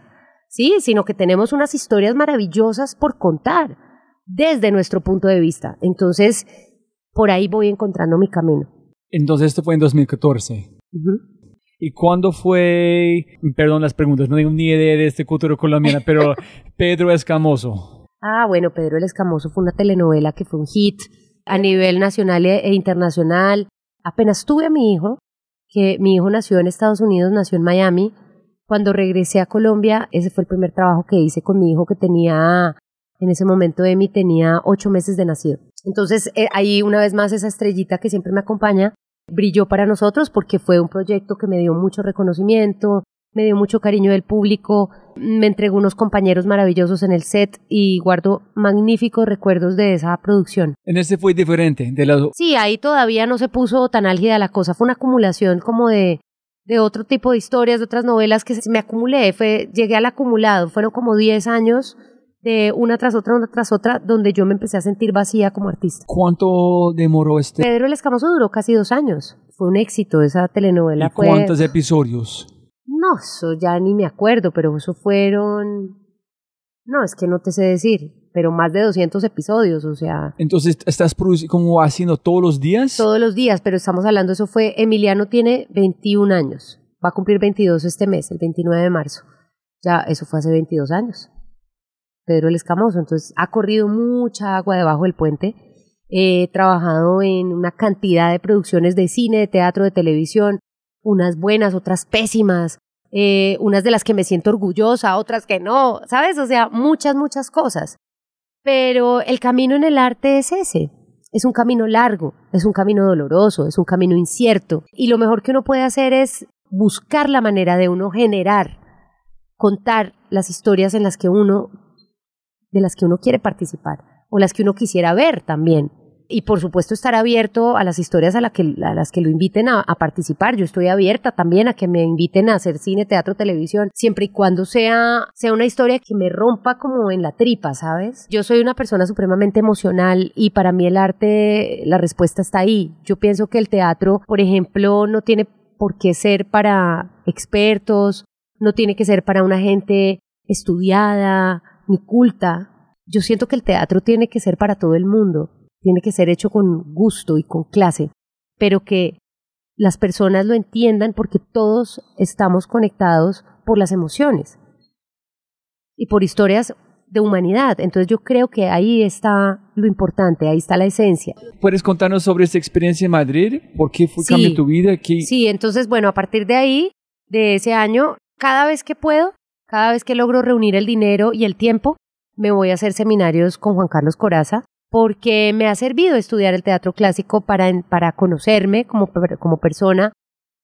¿sí? Sino que tenemos unas historias maravillosas por contar desde nuestro punto de vista. Entonces, por ahí voy encontrando mi camino.
Entonces esto fue en 2014.
Ujú.
¿Y cuándo fue, perdón las preguntas, no tengo ni idea de este cultura colombiana, pero Pedro Escamoso?
Ah, bueno, Pedro el Escamoso fue una telenovela que fue un hit a nivel nacional e e internacional. Apenas tuve a mi hijo, que mi hijo nació en Estados Unidos, nació en Miami. Cuando regresé a Colombia, ese fue el primer trabajo que hice con mi hijo que tenía, en ese momento Emi tenía ocho meses de nacido. Entonces, eh, ahí una vez más esa estrellita que siempre me acompaña brilló para nosotros porque fue un proyecto que me dio mucho reconocimiento, me dio mucho cariño del público, me entregó unos compañeros maravillosos en el set y guardo magníficos recuerdos de esa producción.
En este fue diferente, de las
Sí, ahí todavía no se puso tan álgida la cosa, fue una acumulación como de, de otro tipo de historias, de otras novelas que se- me acumulé, fue, llegué al acumulado, fueron como 10 años de una tras otra, una tras otra, donde yo me empecé a sentir vacía como artista.
¿Cuánto demoró este?
Pedro el Escamoso duró casi dos años, fue un éxito esa telenovela.
¿Y
fue-
cuántos episodios?
No, eso ya ni me acuerdo, pero eso fueron... No, es que no te sé decir, pero más de 200 episodios, o sea,
Entonces estás como haciendo todos los días.
todos los días, pero estamos hablando, eso fue, Emiliano tiene 21 años, va a cumplir 22 este mes, el 29 de marzo. Ya, eso fue hace 22 años. Pedro el Escamoso, entonces ha corrido mucha agua debajo del puente. He trabajado en una cantidad de producciones de cine, de teatro, de televisión, unas buenas, otras pésimas, eh, unas de las que me siento orgullosa, otras que no, ¿sabes? O sea, muchas, muchas cosas. Pero el camino en el arte es ese. Es un camino largo, es un camino doloroso, es un camino incierto. Y lo mejor que uno puede hacer es buscar la manera de uno generar, contar las historias en las que uno, de las que uno quiere participar o las que uno quisiera ver también. Y por supuesto estar abierto a las historias a, la que, a las que lo inviten a, a participar. Yo estoy abierta también a que me inviten a hacer cine, teatro, televisión, siempre y cuando sea, sea una historia que me rompa como en la tripa, ¿sabes? Yo soy una persona supremamente emocional y para mí el arte, la respuesta está ahí. Yo pienso que el teatro, por ejemplo, no tiene por qué ser para expertos, no tiene que ser para una gente estudiada ni culta. Yo siento que el teatro tiene que ser para todo el mundo, tiene que ser hecho con gusto y con clase, pero que las personas lo entiendan porque todos estamos conectados por las emociones y por historias de humanidad. Entonces yo creo que ahí está lo importante, ahí está la esencia.
¿Puedes contarnos sobre esa experiencia en Madrid? ¿Por qué fue
Sí.
cambió tu vida? ¿Qué-
Sí, entonces bueno, a partir de ahí, de ese año, cada vez que puedo, cada vez que logro reunir el dinero y el tiempo, me voy a hacer seminarios con Juan Carlos Coraza porque me ha servido estudiar el teatro clásico para, para conocerme como, como persona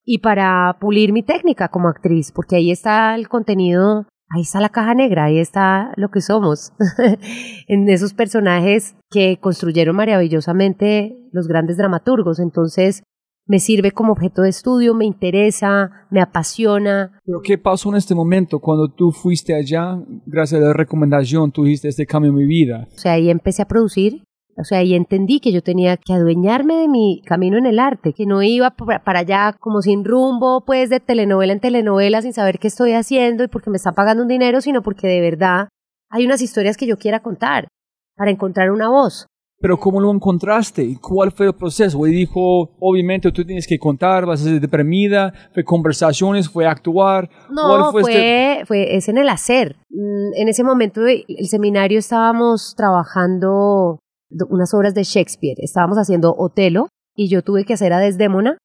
y para pulir mi técnica como actriz, porque ahí está el contenido, ahí está la caja negra, ahí está lo que somos, en esos personajes que construyeron maravillosamente los grandes dramaturgos. Entonces, me sirve como objeto de estudio, me interesa, me apasiona.
¿Pero qué pasó en este momento cuando tú fuiste allá? Gracias a la recomendación, tú dijiste, este cambio mi vida.
O sea, ahí empecé a producir. O sea, ahí entendí que yo tenía que adueñarme de mi camino en el arte, que no iba pa- para allá como sin rumbo, pues de telenovela en telenovela, sin saber qué estoy haciendo y porque me están pagando un dinero, sino porque de verdad hay unas historias que yo quiera contar para encontrar una voz.
Pero ¿cómo lo encontraste? ¿Y ¿Cuál fue el proceso? Y dijo, obviamente tú tienes que contar, vas a ser deprimida, fue conversaciones, fue actuar. ¿Cuál
No,
fue,
fue,
este-
fue, es en el hacer. Mm, En ese momento del el seminario estábamos trabajando do- unas obras de Shakespeare. Estábamos haciendo Otelo y yo tuve que hacer a Desdémona.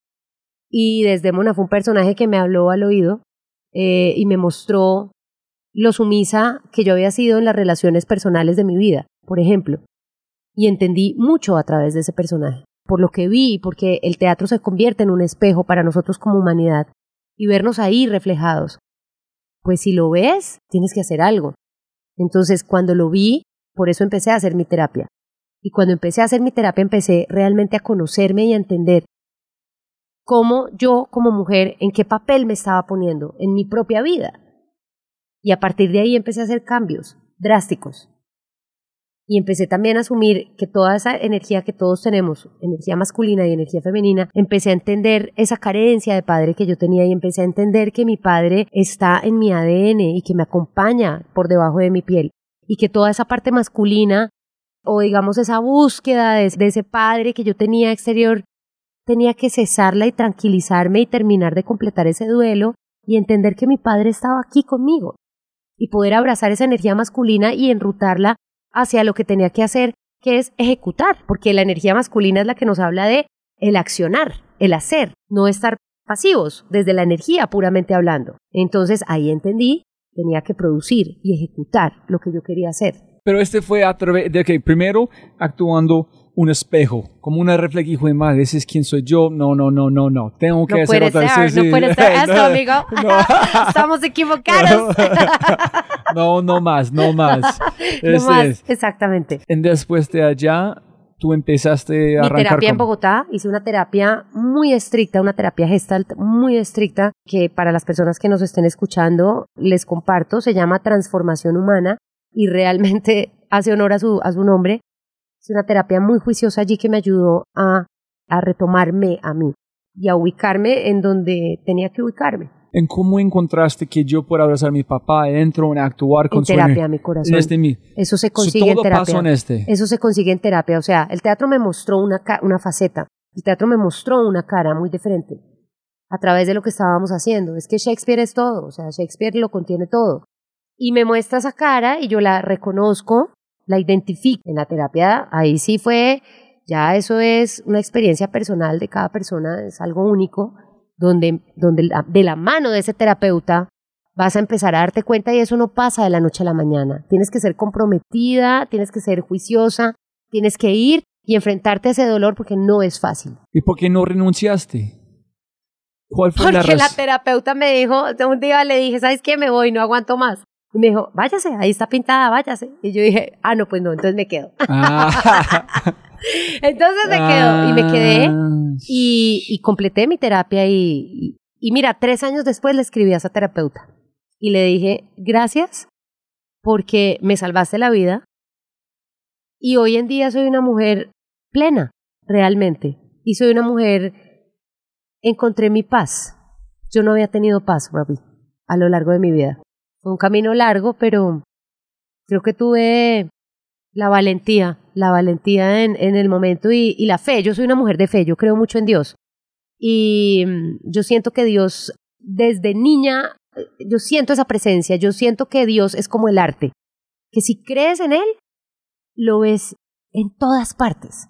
Y Desdémona fue un personaje que me habló al oído eh, y me mostró lo sumisa que yo había sido en las relaciones personales de mi vida, por ejemplo. Y entendí mucho a través de ese personaje, por lo que vi, porque el teatro se convierte en un espejo para nosotros como humanidad y vernos ahí reflejados. Pues si lo ves, tienes que hacer algo. Entonces, cuando lo vi, por eso empecé a hacer mi terapia. Y cuando empecé a hacer mi terapia, empecé realmente a conocerme y a entender cómo yo, como mujer, en qué papel me estaba poniendo en mi propia vida. Y a partir de ahí empecé a hacer cambios drásticos. Y empecé también a asumir que toda esa energía que todos tenemos, energía masculina y energía femenina, empecé a entender esa carencia de padre que yo tenía y empecé a entender que mi padre está en mi ADN y que me acompaña por debajo de mi piel. Y que toda esa parte masculina o digamos esa búsqueda de, de ese padre que yo tenía exterior, tenía que cesarla y tranquilizarme y terminar de completar ese duelo y entender que mi padre estaba aquí conmigo y poder abrazar esa energía masculina y enrutarla hacia lo que tenía que hacer, que es ejecutar, porque la energía masculina es la que nos habla de el accionar, el hacer, no estar pasivos desde la energía puramente hablando. Entonces ahí entendí, tenía que producir y ejecutar lo que yo quería hacer.
Pero este fue a través de que primero actuando un espejo, como una reflexión, hijo de madre, ese es quién soy yo. No, no, no, no, no. Tengo que
No
hacer otra
ser,
sí,
no puede ser esto, amigo.
no.
Estamos equivocados.
No, no más, no más.
No más,
es.
exactamente.
Y después de allá, tú empezaste a
Mi
arrancar
terapia en
con-
Bogotá, hice una terapia muy estricta, una terapia gestalt muy estricta, que para las personas que nos estén escuchando les comparto, se llama Transformación Humana y realmente hace honor a su, a su nombre. Es una terapia muy juiciosa allí que me ayudó a, a retomarme a mí y a ubicarme en donde tenía que ubicarme.
¿En cómo encontraste que yo pueda abrazar a mi papá entro en actuar con
En
su
terapia,
ener-
mi corazón.
En este mi.
Eso se
So,
consigue en
todo
terapia.
pasó en este.
Eso se consigue en terapia. O sea, el teatro me mostró una, una faceta. El teatro me mostró una cara muy diferente a través de lo que estábamos haciendo. Es que Shakespeare es todo. O sea, Shakespeare lo contiene todo. Y me muestra esa cara y yo la reconozco, la identifico. En la terapia, ahí sí fue, ya eso es una experiencia personal de cada persona, es algo único, donde, donde la- de la mano de ese terapeuta vas a empezar a darte cuenta y eso no pasa de la noche a la mañana. Tienes que ser comprometida, tienes que ser juiciosa, tienes que ir y enfrentarte a ese dolor porque no es fácil.
¿Y por qué no renunciaste? ¿Cuál fue la
Porque la
razón?
terapeuta me dijo, un día le dije, ¿sabes qué? Me voy, no aguanto más. Y me dijo, váyase, ahí está pintada, váyase. Y yo dije, ah, no, pues no, entonces me quedo.
Ah.
entonces me quedo y me quedé
Ah.
y, y completé mi terapia y, y, y mira, tres años después le escribí a esa terapeuta y le dije, gracias porque me salvaste la vida y hoy en día soy una mujer plena, realmente. Y soy una mujer, encontré mi paz. Yo no había tenido paz, Robbie, a lo largo de mi vida. Un camino largo, pero creo que tuve la valentía, la valentía en, el momento y, y la fe. Yo soy una mujer de fe, yo creo mucho en Dios. Y mm, yo siento que Dios, desde niña, yo siento esa presencia, yo siento que Dios es como el arte, que si crees en él, lo ves en todas partes.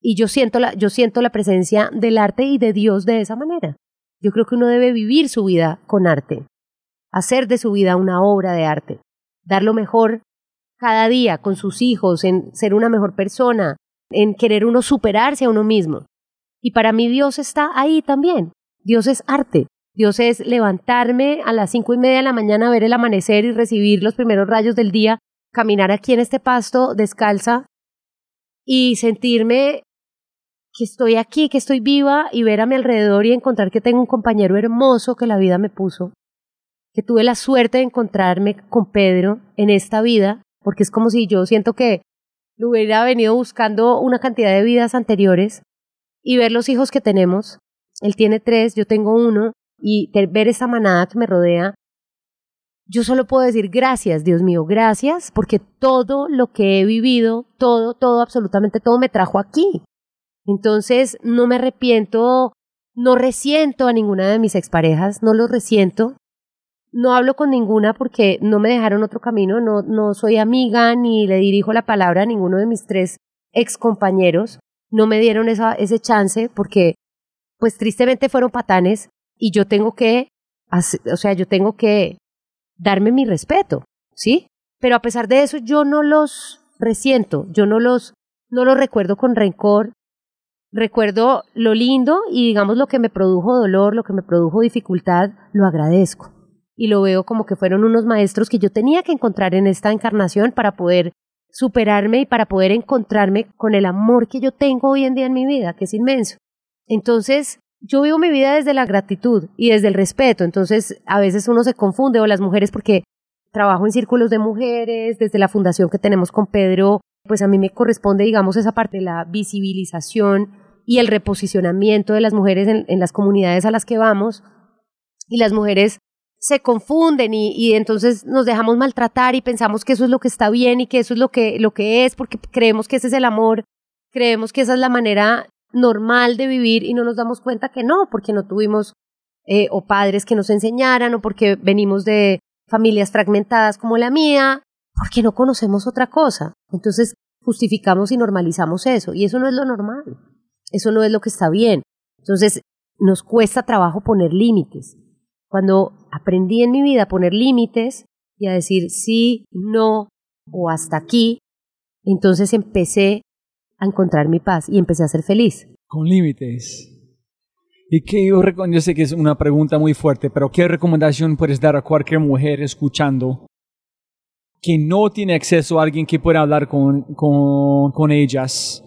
Y yo siento la, yo siento la presencia del arte y de Dios de esa manera. Yo creo que uno debe vivir su vida con arte, hacer de su vida una obra de arte, dar lo mejor cada día con sus hijos, en ser una mejor persona, en querer uno superarse a uno mismo. Y para mí Dios está ahí también. Dios es arte. Dios es levantarme a las cinco y media de la mañana, ver el amanecer y recibir los primeros rayos del día, caminar aquí en este pasto descalza y sentirme que estoy aquí, que estoy viva y ver a mi alrededor y encontrar que tengo un compañero hermoso que la vida me puso, que tuve la suerte de encontrarme con Pedro en esta vida, porque es como si yo siento que lo hubiera venido buscando una cantidad de vidas anteriores y ver los hijos que tenemos. Él tiene tres, yo tengo uno, y ver esa manada que me rodea, yo solo puedo decir gracias, Dios mío, gracias, porque todo lo que he vivido, todo, todo, absolutamente todo me trajo aquí. Entonces, no me arrepiento, no resiento a ninguna de mis exparejas, no los resiento. No hablo con ninguna porque no me dejaron otro camino, no, no soy amiga ni le dirijo la palabra a ninguno de mis tres excompañeros. No me dieron esa, ese chance porque, pues tristemente fueron patanes y yo tengo que, o sea, yo tengo que darme mi respeto, ¿sí? Pero a pesar de eso, yo no los resiento, yo no los, no los recuerdo con rencor, recuerdo lo lindo y digamos lo que me produjo dolor, lo que me produjo dificultad, lo agradezco. Y lo veo como que fueron unos maestros que yo tenía que encontrar en esta encarnación para poder superarme y para poder encontrarme con el amor que yo tengo hoy en día en mi vida, que es inmenso. Entonces, yo vivo mi vida desde la gratitud y desde el respeto, entonces a veces uno se confunde o las mujeres porque trabajo en círculos de mujeres, desde la fundación que tenemos con Pedro, pues a mí me corresponde, digamos, esa parte de la visibilización y el reposicionamiento de las mujeres en, las comunidades a las que vamos. Y las mujeres se confunden y, y, entonces nos dejamos maltratar y pensamos que eso es lo que está bien y que eso es lo que, lo que es, porque creemos que ese es el amor, creemos que esa es la manera normal de vivir y no nos damos cuenta que no, porque no tuvimos eh, o padres que nos enseñaran o porque venimos de familias fragmentadas como la mía porque no conocemos otra cosa. Entonces justificamos y normalizamos eso, y eso no es lo normal, eso no es lo que está bien. Entonces nos cuesta trabajo poner límites. Cuando aprendí en mi vida a poner límites y a decir sí, no o hasta aquí, entonces empecé a encontrar mi paz y empecé a ser feliz.
Con límites. Y que yo, yo sé que es una pregunta muy fuerte, pero ¿qué recomendación puedes dar a cualquier mujer escuchando que no tiene acceso a alguien que pueda hablar con, con, con ellas,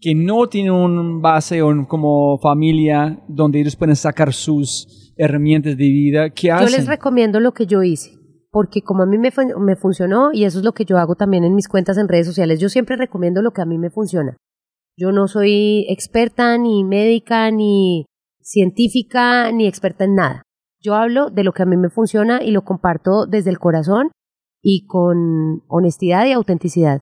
que no tiene un base o como familia donde ellos pueden sacar sus herramientas de vida, ¿qué hacen?
Yo les recomiendo lo que yo hice, porque como a mí me, me funcionó y eso es lo que yo hago también en mis cuentas en redes sociales, yo siempre recomiendo lo que a mí me funciona. Yo no soy experta ni médica ni científica ni experta en nada. Yo hablo de lo que a mí me funciona y lo comparto desde el corazón y con honestidad y autenticidad.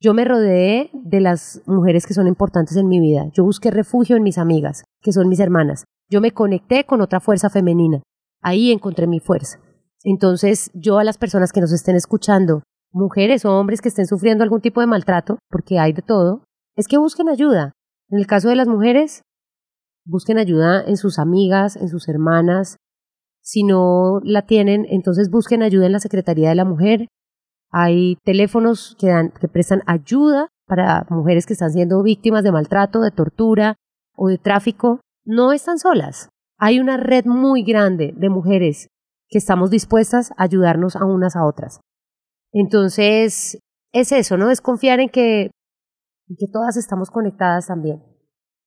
Yo me rodeé de las mujeres que son importantes en mi vida. Yo busqué refugio en mis amigas, que son mis hermanas. Yo me conecté con otra fuerza femenina. Ahí encontré mi fuerza. Entonces, yo a las personas que nos estén escuchando, mujeres o hombres que estén sufriendo algún tipo de maltrato, porque hay de todo, es que busquen ayuda. En el caso de las mujeres, busquen ayuda en sus amigas, en sus hermanas, si no la tienen, entonces busquen ayuda en la Secretaría de la Mujer. Hay teléfonos que, dan, que prestan ayuda para mujeres que están siendo víctimas de maltrato, de tortura o de tráfico. No están solas. Hay una red muy grande de mujeres que estamos dispuestas a ayudarnos a unas a otras. Entonces, es eso, ¿no? Es confiar en que, todas estamos conectadas también.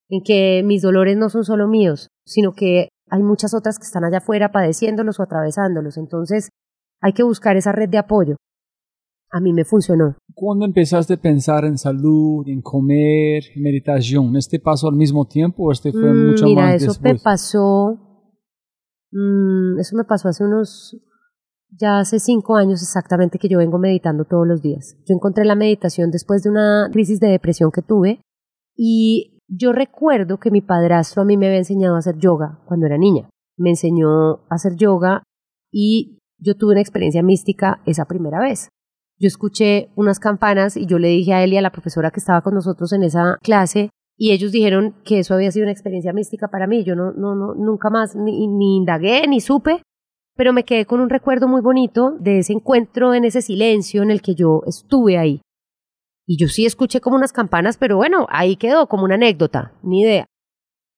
En que mis dolores no son solo míos, sino que hay muchas otras que están allá afuera padeciéndolos o atravesándolos. Entonces, hay que buscar esa red de apoyo. A mí me funcionó.
¿Cuándo empezaste a pensar en salud, en comer, en meditación? ¿Este pasó al mismo tiempo o este fue mm, mucho
mira,
más
eso me pasó. Mm, eso me pasó hace unos. Ya hace cinco años exactamente que yo vengo meditando todos los días. Yo encontré la meditación después de una crisis de depresión que tuve y yo recuerdo que mi padrastro a mí me había enseñado a hacer yoga cuando era niña. Me enseñó a hacer yoga y yo tuve una experiencia mística esa primera vez. Yo escuché unas campanas y yo le dije a él y a la profesora que estaba con nosotros en esa clase y ellos dijeron que eso había sido una experiencia mística para mí. Yo no, no, no nunca más ni, indagué ni supe, pero me quedé con un recuerdo muy bonito de ese encuentro en ese silencio en el que yo estuve ahí. Y yo sí escuché como unas campanas, pero bueno, ahí quedó como una anécdota, ni idea.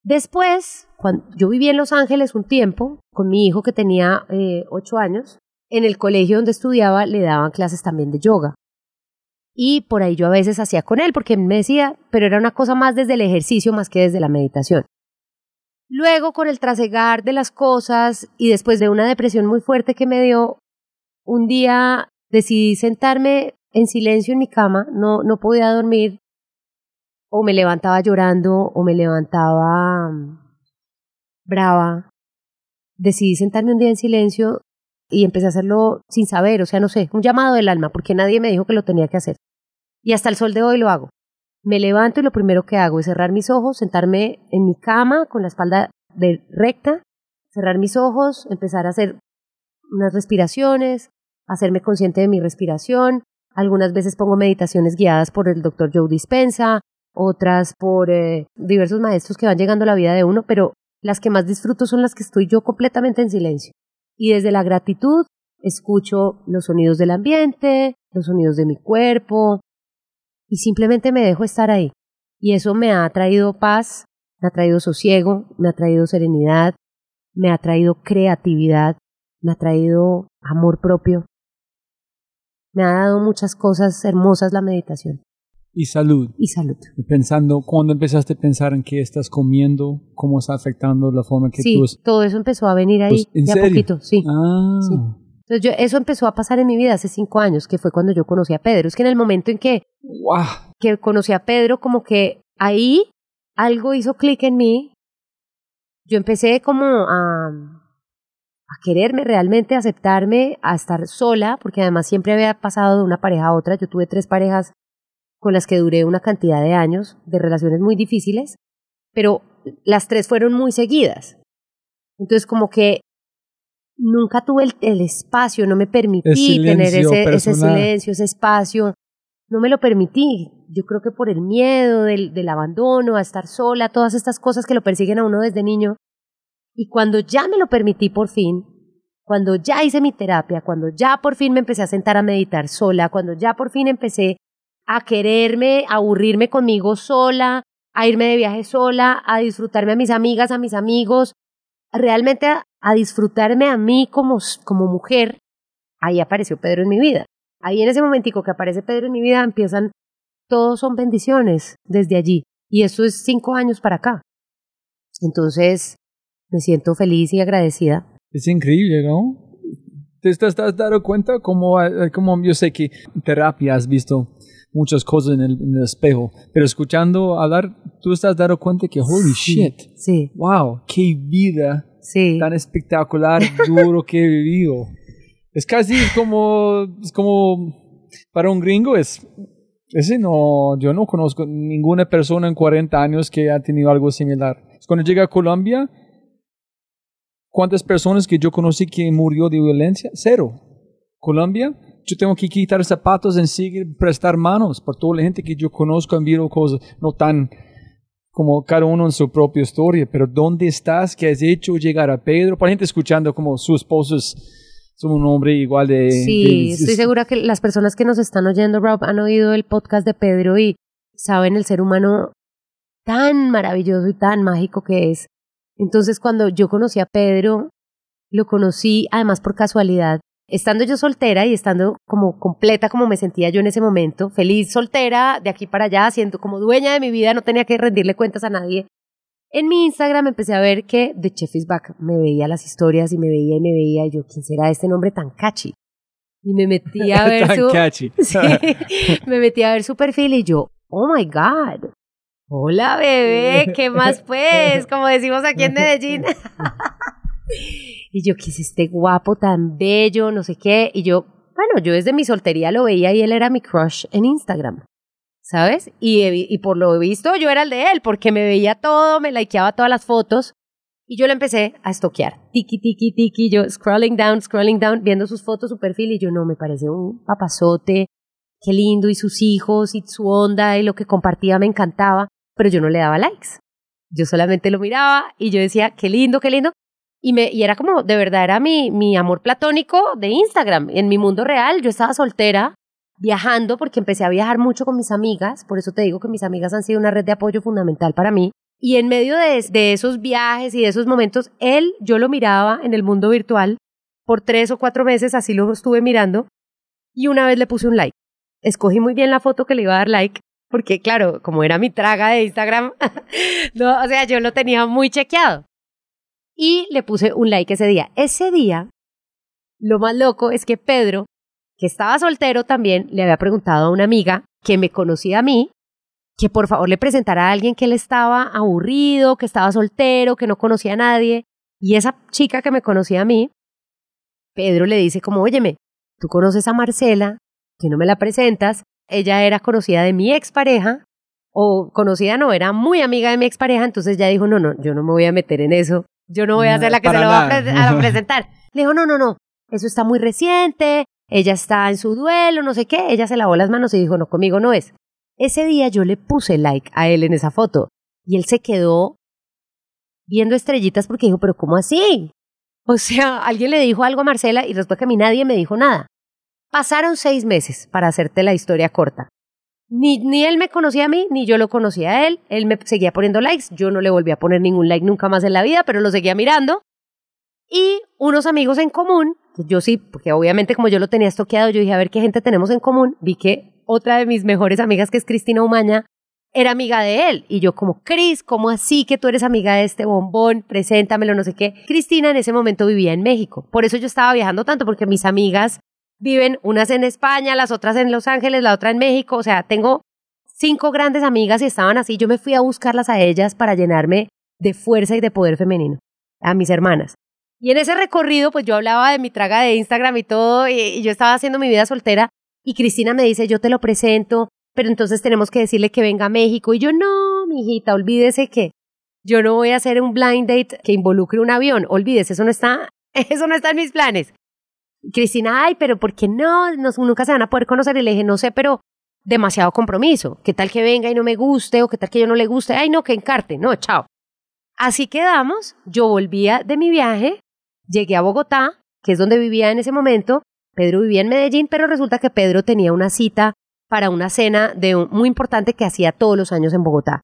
Después, cuando yo viví en Los Ángeles un tiempo con mi hijo que tenía eh, ocho años, en el colegio donde estudiaba le daban clases también de yoga. Y por ahí yo a veces hacía con él, porque me decía, pero era una cosa más desde el ejercicio más que desde la meditación. Luego, con el trasegar de las cosas y después de una depresión muy fuerte que me dio, un día decidí sentarme en silencio en mi cama, no, no podía dormir, o me levantaba llorando, o me levantaba mm, brava. Decidí sentarme un día en silencio y empecé a hacerlo sin saber, o sea, no sé, un llamado del alma, porque nadie me dijo que lo tenía que hacer. Y hasta el sol de hoy lo hago. Me levanto y lo primero que hago es cerrar mis ojos, sentarme en mi cama con la espalda de recta, cerrar mis ojos, empezar a hacer unas respiraciones, hacerme consciente de mi respiración. Algunas veces pongo meditaciones guiadas por el doctor Joe Dispensa, otras por eh, diversos maestros que van llegando a la vida de uno, pero las que más disfruto son las que estoy yo completamente en silencio. Y desde la gratitud escucho los sonidos del ambiente, los sonidos de mi cuerpo y simplemente me dejo estar ahí. Y eso me ha traído paz, me ha traído sosiego, me ha traído serenidad, me ha traído creatividad, me ha traído amor propio. Me ha dado muchas cosas hermosas la meditación.
Y salud.
Y salud.
Pensando, ¿cuándo empezaste a pensar en qué estás comiendo? ¿Cómo está afectando la forma que
sí,
tú...
todo eso empezó a venir ahí
Pues, ¿en
de a
serio?
poquito, sí.
Ah.
Sí. Entonces yo, eso empezó a pasar en mi vida hace cinco años, que fue cuando yo conocí a Pedro. Es que en el momento en que,
Wow.
que conocí a Pedro, como que ahí algo hizo clic en mí. Yo empecé como a, a quererme realmente, a aceptarme, a estar sola, porque además siempre había pasado de una pareja a otra. Yo tuve tres parejas con las que duré una cantidad de años, de relaciones muy difíciles, pero las tres fueron muy seguidas. Entonces como que nunca tuve el, el espacio, no me permití tener ese, silencio, ese espacio, no me lo permití. Yo creo que por el miedo del, del abandono, a estar sola, todas estas cosas que lo persiguen a uno desde niño. Y cuando ya me lo permití por fin, cuando ya hice mi terapia, cuando ya por fin me empecé a sentar a meditar sola, cuando ya por fin empecé a quererme, a aburrirme conmigo sola, a irme de viaje sola, a disfrutarme a mis amigas, a mis amigos, realmente a, disfrutarme a mí como, como mujer, ahí apareció Pedro en mi vida. Ahí en ese momentico que aparece Pedro en mi vida empiezan, todos son bendiciones desde allí. Y eso es cinco años para acá. Entonces, me siento feliz y agradecida.
Es increíble, ¿no? ¿Te estás, dado cuenta como, eh, como yo sé que terapia has visto muchas cosas en el, en el espejo, pero escuchando hablar, tú estás dado cuenta que, holy shit,
Sí,
wow, qué vida
sí.
tan espectacular, duro que he vivido. Es casi como, es como, para un gringo es, ese no, yo no conozco ninguna persona en 40 años que ha tenido algo similar. Cuando llegué a Colombia, ¿cuántas personas que yo conocí que murió de violencia? Cero. Colombia, yo tengo que quitar zapatos en seguir prestar manos por toda la gente que yo conozco vivido cosas no tan como cada uno en su propia historia, pero ¿dónde estás? ¿Qué has hecho llegar a Pedro? Para gente escuchando como su esposo es, es un hombre igual de...
Sí,
de-
estoy segura que las personas que nos están oyendo, Rob, han oído el podcast de Pedro y saben el ser humano tan maravilloso y tan mágico que es. Entonces, cuando yo conocí a Pedro, lo conocí además por casualidad. Estando yo soltera y estando como completa como me sentía yo en ese momento, feliz soltera, de aquí para allá, siendo como dueña de mi vida, no tenía que rendirle cuentas a nadie. En mi Instagram empecé a ver que The Chef is Back me veía las historias y me veía y me veía y yo, ¿quién será este nombre tan catchy? Y me metí a ver su...
catchy.
Sí, me metí a ver su perfil y yo, oh my God. Hola bebé, ¿qué más pues? Como decimos aquí en Medellín. y yo, ¿qué es este guapo tan bello? No sé qué. Y yo, bueno, yo desde mi soltería lo veía y él era mi crush en Instagram. ¿Sabes? Y, y por lo visto yo era el de él, porque me veía todo, me likeaba todas las fotos. Y yo lo empecé a estoquear. Tiki, tiki, tiki. Yo scrolling down, scrolling down, viendo sus fotos, su perfil. Y yo, no, me parece un papazote, qué lindo y sus hijos y su onda y lo que compartía me encantaba, pero yo no le daba likes. Yo solamente lo miraba y yo decía, qué lindo, qué lindo. Y, me, y era como, de verdad, era mi, mi amor platónico de Instagram. En mi mundo real, yo estaba soltera, viajando, porque empecé a viajar mucho con mis amigas. Por eso te digo que mis amigas han sido una red de apoyo fundamental para mí. Y en medio de, de esos viajes y de esos momentos, él, yo lo miraba en el mundo virtual por tres o cuatro meses, así lo estuve mirando. Y una vez le puse un like. Escogí muy bien la foto que le iba a dar like, porque claro, como era mi traga de Instagram, no, o sea, yo lo tenía muy chequeado y le puse un like ese día. Ese día, lo más loco es que Pedro, que estaba soltero también, le había preguntado a una amiga que me conocía a mí, que por favor le presentara a alguien que él estaba aburrido, que estaba soltero, que no conocía a nadie. Y esa chica que me conocía a mí, Pedro le dice como, óyeme, tú conoces a Marcela, que no me la presentas, ella era conocida de mi expareja, o conocida no, era muy amiga de mi expareja, entonces ya dijo, no, no, yo no me voy a meter en eso yo no voy a ser la que se lo va a, presentar. Le dijo, no, no, no, eso está muy reciente, ella está en su duelo, no sé qué. Ella se lavó las manos y dijo, no, conmigo no es. Ese día yo le puse like a él en esa foto y él se quedó viendo estrellitas porque dijo, pero ¿cómo así? O sea, alguien le dijo algo a Marcela y después que a mí nadie me dijo nada. Pasaron seis meses para hacerte la historia corta. Ni, ni él me conocía a mí, ni yo lo conocía a él. Él me seguía poniendo likes. Yo no le volví a poner ningún like nunca más en la vida, pero lo seguía mirando. Y unos amigos en común, que yo sí, porque obviamente como yo lo tenía estoqueado, yo dije, a ver qué gente tenemos en común. Vi que otra de mis mejores amigas, que es Cristina Umaña, era amiga de él. Y yo como, Cris, ¿cómo así que tú eres amiga de este bombón? Preséntamelo, no sé qué. Cristina en ese momento vivía en México. Por eso yo estaba viajando tanto, porque mis amigas viven unas en España, las otras en Los Ángeles, la otra en México, o sea, tengo cinco grandes amigas y estaban así, yo me fui a buscarlas a ellas para llenarme de fuerza y de poder femenino, a mis hermanas. Y en ese recorrido, pues yo hablaba de mi traga de Instagram y todo, y, yo estaba haciendo mi vida soltera, y Cristina me dice, yo te lo presento, pero entonces tenemos que decirle que venga a México. Y yo, no, mijita, olvídese que yo no voy a hacer un blind date que involucre un avión, olvídese, eso no está, eso no está en mis planes. Cristina, ay, pero ¿por qué no? Nunca se van a poder conocer. Y le dije, no sé, pero demasiado compromiso. ¿Qué tal que venga y no me guste? ¿O qué tal que yo no le guste? Ay, no, que encarte. No, chao. Así quedamos. Yo volvía de mi viaje, llegué a Bogotá, que es donde vivía en ese momento. Pedro vivía en Medellín, pero resulta que Pedro tenía una cita para una cena de muy importante que hacía todos los años en Bogotá.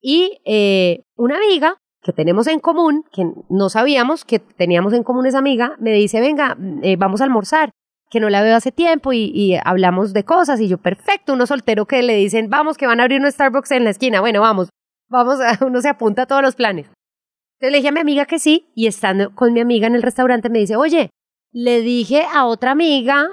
Y eh, una amiga que tenemos en común, que no sabíamos que teníamos en común esa amiga, me dice, venga, eh, vamos a almorzar, que no la veo hace tiempo y, hablamos de cosas. Y yo, perfecto, uno soltero que le dicen, vamos, que van a abrir un Starbucks en la esquina. Bueno, vamos, vamos, uno se apunta a todos los planes. Entonces le dije a mi amiga que sí, y estando con mi amiga en el restaurante me dice, oye, le dije a otra amiga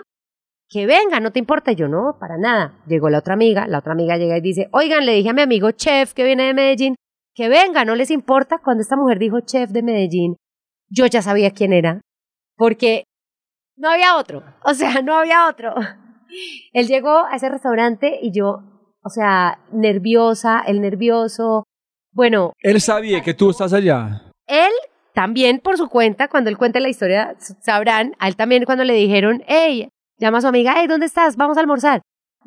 que venga, no te importa. yo, no, para nada. Llegó la otra amiga, la otra amiga llega y dice, oigan, le dije a mi amigo chef que viene de Medellín que venga, no les importa. Cuando esta mujer dijo chef de Medellín, yo ya sabía quién era, porque no había otro, o sea, no había otro. Él llegó a ese restaurante y yo, o sea, nerviosa, el nervioso, bueno.
Él sabía que tú estás allá.
Él también por su cuenta, cuando él cuente la historia, sabrán, a él también cuando le dijeron, hey, llama a su amiga, hey, ¿dónde estás? Vamos a almorzar.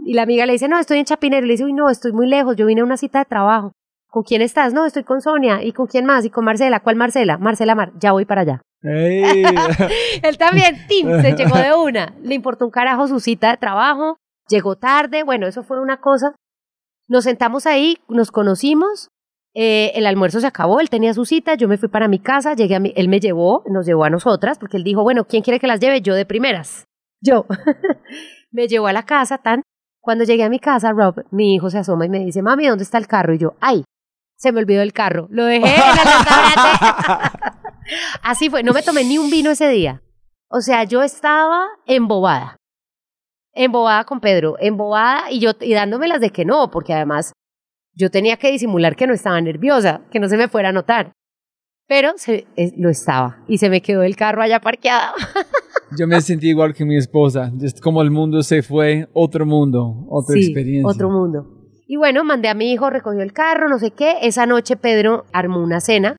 Y la amiga le dice, no, estoy en Chapinero. Le dice, uy, no, estoy muy lejos, yo vine a una cita de trabajo. ¿Con quién estás? No, estoy con Sonia. ¿Y con quién más? ¿Y con Marcela? ¿Cuál Marcela? Marcela Mar. Ya voy para allá. Él también, Tim, se llegó de una. Le importó un carajo su cita de trabajo. Llegó tarde. Bueno, eso fue una cosa. Nos sentamos ahí, nos conocimos. Eh, el almuerzo se acabó, él tenía su cita, yo me fui para mi casa, llegué a mi, él me llevó, nos llevó a nosotras, porque él dijo, bueno, ¿quién quiere que las lleve? Yo de primeras. Yo. me llevó a la casa, tan. Cuando llegué a mi casa, Rob, mi hijo se asoma y me dice, mami, ¿dónde está el carro? Y yo, ay, se me olvidó el carro. Lo dejé en el restaurante. Así fue, no me tomé ni un vino ese día. O sea, yo estaba embobada. Embobada con Pedro, embobada y yo y dándomelas de que no, porque además yo tenía que disimular que no estaba nerviosa, que no se me fuera a notar. Pero se, lo estaba y se me quedó el carro allá parqueado.
Yo me sentí igual que mi esposa, es como el mundo se fue, otro mundo, otra
sí,
experiencia.
Otro mundo. Y bueno, mandé a mi hijo, recogió el carro, no sé qué. Esa noche Pedro armó una cena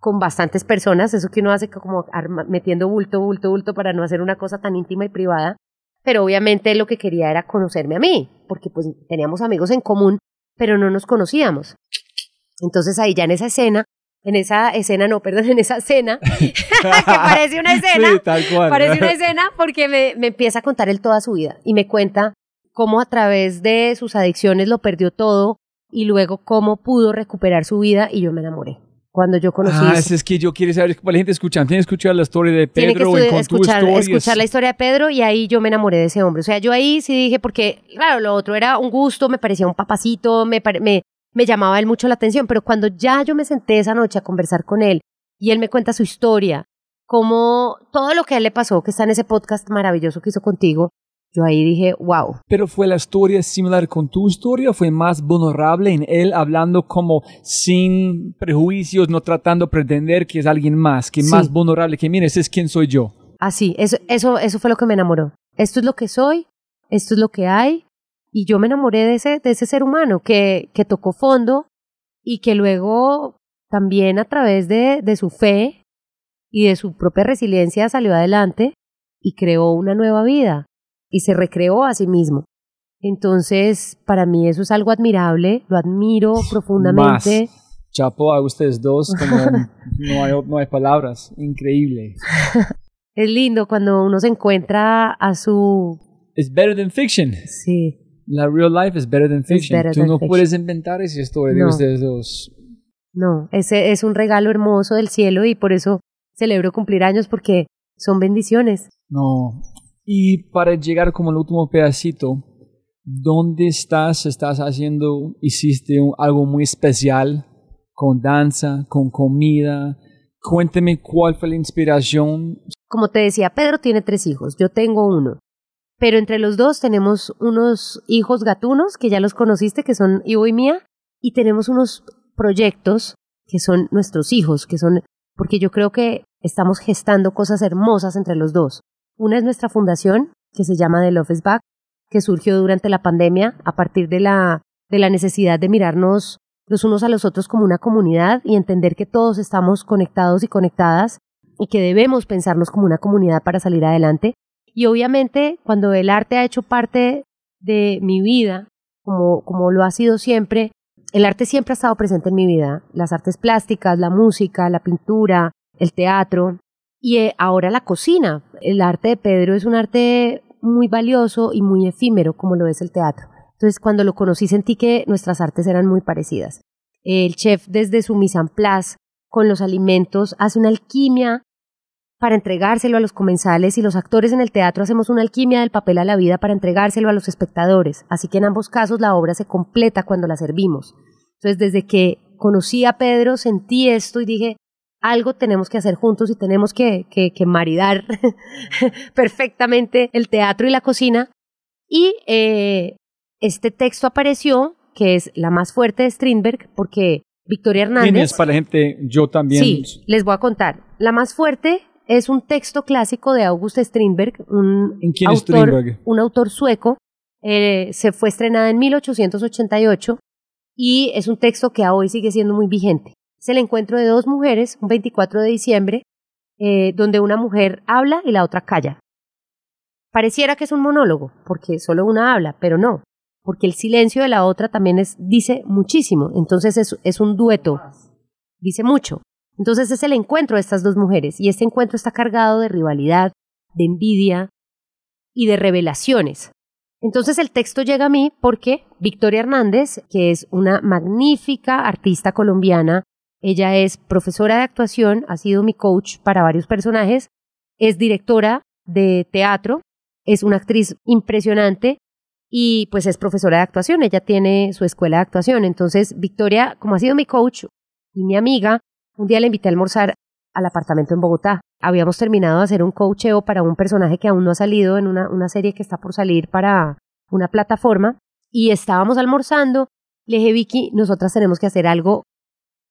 con bastantes personas, eso que uno hace como metiendo bulto, bulto, bulto para no hacer una cosa tan íntima y privada. pero obviamente lo que quería era conocerme a mí, porque pues teníamos amigos en común, pero no nos conocíamos. Entonces ahí ya en esa escena, en esa escena, no, perdón, en esa escena, que parece una escena,
Sí, tal cual.
parece una escena porque me, me empieza a contar él toda su vida y me cuenta cómo a través de sus adicciones lo perdió todo y luego cómo pudo recuperar su vida y yo me enamoré. Cuando yo conocí
Ah,
eso.
es, que yo quiero saber, la gente escuchando, tiene que escuchar la historia de
Tiene que
Pedro con tu
escuchar, escuchar la historia de Pedro y ahí yo me enamoré de ese hombre. O sea, yo ahí sí dije, porque, claro, lo otro era un gusto, me parecía un papacito, me, me, me llamaba él mucho la atención, pero cuando ya yo me senté esa noche a conversar con él y él me cuenta su historia, como todo lo que a él le pasó, que está en ese podcast maravilloso que hizo contigo, yo ahí dije, wow.
Pero fue la historia similar con tu historia, fue más vulnerable en él hablando como sin prejuicios, no tratando de pretender que es alguien más, que
Sí.
más vulnerable que mira, ese es quién soy yo.
Así, eso, eso, eso fue lo que me enamoró. Esto es lo que soy, esto es lo que hay, y yo me enamoré de ese, de ese ser humano que, que tocó fondo y que luego también a través de, de su fe y de su propia resiliencia salió adelante y creó una nueva vida y se recreó a sí mismo. Entonces, para mí eso es algo admirable, lo admiro profundamente.
Más. Chapo a ustedes dos, como no, hay, no hay palabras, increíble.
Es lindo cuando uno se encuentra a su...
It's better than fiction.
Sí,
La real life is better than fiction.
better
Tú
than
no
fiction.
puedes inventar esa historia de
No.
ustedes dos.
No, ese es un regalo hermoso del cielo y por eso celebro cumplir años porque son bendiciones.
No. Y para llegar como el último pedacito, ¿dónde estás? ¿Estás haciendo, hiciste algo muy especial con danza, con comida? Cuéntame cuál fue la inspiración.
Como te decía, Pedro tiene tres hijos, yo tengo uno. Pero entre los dos tenemos unos hijos gatunos que ya los conociste, que son Ivo y Mía, y tenemos unos proyectos que son nuestros hijos, que son, porque yo creo que estamos gestando cosas hermosas entre los dos. Una es nuestra fundación, que se llama The Love is Back, que surgió durante la pandemia a partir de la, de la necesidad de mirarnos los unos a los otros como una comunidad y entender que todos estamos conectados y conectadas y que debemos pensarnos como una comunidad para salir adelante. Y obviamente cuando el arte ha hecho parte de mi vida, como, como lo ha sido siempre, el arte siempre ha estado presente en mi vida. Las artes plásticas, la música, la pintura, el teatro y eh, ahora la cocina. El arte de Pedro es un arte muy valioso y muy efímero como lo es el teatro. Entonces cuando lo conocí sentí que nuestras artes eran muy parecidas. El chef desde su mise en place con los alimentos hace una alquimia para entregárselo a los comensales y los actores en el teatro hacemos una alquimia del papel a la vida para entregárselo a los espectadores. Así que en ambos casos la obra se completa cuando la servimos. Entonces desde que conocí a Pedro sentí esto y dije, algo tenemos que hacer juntos y tenemos que, que, que maridar perfectamente el teatro y la cocina. Y eh, este texto apareció, que es la más fuerte de Strindberg, porque Victoria
¿Quién
Hernández...
es para la gente? Yo también.
Sí, les voy a contar. La más fuerte es un texto clásico de August Strindberg, un,
¿En quién
autor,
Strindberg?
un autor sueco. Eh, se fue estrenada en 1888 y es un texto que a hoy sigue siendo muy vigente. Es el encuentro de dos mujeres, un 24 de diciembre, eh, donde una mujer habla y la otra calla. Pareciera que es un monólogo, porque solo una habla, pero no, porque el silencio de la otra también es, dice muchísimo, entonces es, es un dueto, dice mucho. Entonces es el encuentro de estas dos mujeres y este encuentro está cargado de rivalidad, de envidia y de revelaciones. Entonces el texto llega a mí porque Victoria Hernández, que es una magnífica artista colombiana, ella es profesora de actuación, ha sido mi coach para varios personajes, es directora de teatro, es una actriz impresionante y pues es profesora de actuación, ella tiene su escuela de actuación. Entonces Victoria, como ha sido mi coach y mi amiga, un día la invité a almorzar al apartamento en Bogotá. Habíamos terminado de hacer un coacheo para un personaje que aún no ha salido en una, una serie que está por salir para una plataforma y estábamos almorzando. Le dije, Vicky, nosotras tenemos que hacer algo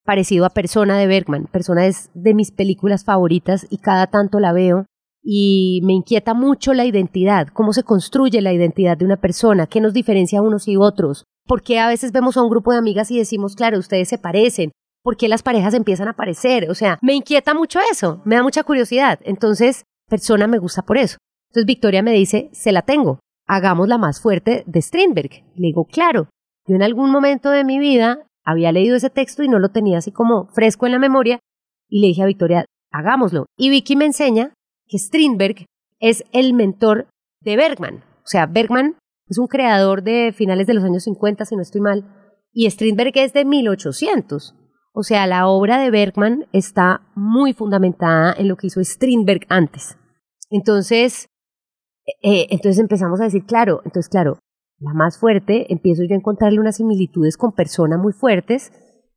parecido a Persona de Bergman. Persona es de mis películas favoritas y cada tanto la veo y me inquieta mucho la identidad, cómo se construye la identidad de una persona, qué nos diferencia a unos y otros, por qué a veces vemos a un grupo de amigas y decimos, claro, ustedes se parecen, por qué las parejas empiezan a aparecer, o sea, me inquieta mucho eso, me da mucha curiosidad, entonces, persona me gusta por eso. Entonces Victoria me dice, se la tengo, hagamos la más fuerte de Strindberg. Le digo, claro, yo en algún momento de mi vida había leído ese texto y no lo tenía así como fresco en la memoria y le dije a Victoria, hagámoslo. Y Vicky me enseña que Strindberg es el mentor de Bergman. O sea, Bergman es un creador de finales de los años 50, si no estoy mal, y Strindberg es de 1800. O sea, la obra de Bergman está muy fundamentada en lo que hizo Strindberg antes. Entonces, eh, entonces empezamos a decir, claro, entonces claro, la más fuerte, empiezo yo a encontrarle unas similitudes con personas muy fuertes,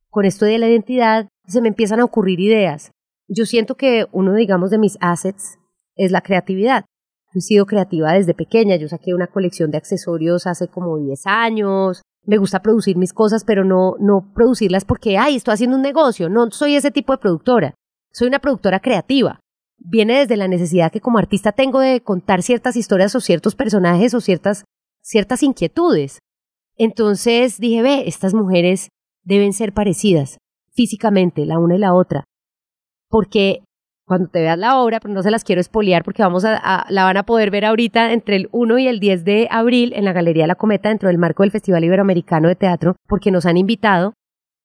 con esto de la identidad, se me empiezan a ocurrir ideas. Yo siento que uno, digamos, de mis assets es la creatividad. He sido creativa desde pequeña, yo saqué una colección de accesorios hace como 10 años, me gusta producir mis cosas, pero no, no producirlas porque, ay, estoy haciendo un negocio, no soy ese tipo de productora, soy una productora creativa. Viene desde la necesidad que como artista tengo de contar ciertas historias o ciertos personajes o ciertas, ciertas inquietudes. Entonces dije, ve, estas mujeres deben ser parecidas físicamente, la una y la otra, porque cuando te veas la obra, pero no se las quiero espolear porque vamos a, la van a poder ver ahorita entre el 1 y el 10 de abril en la Galería La Cometa dentro del marco del Festival Iberoamericano de Teatro porque nos han invitado.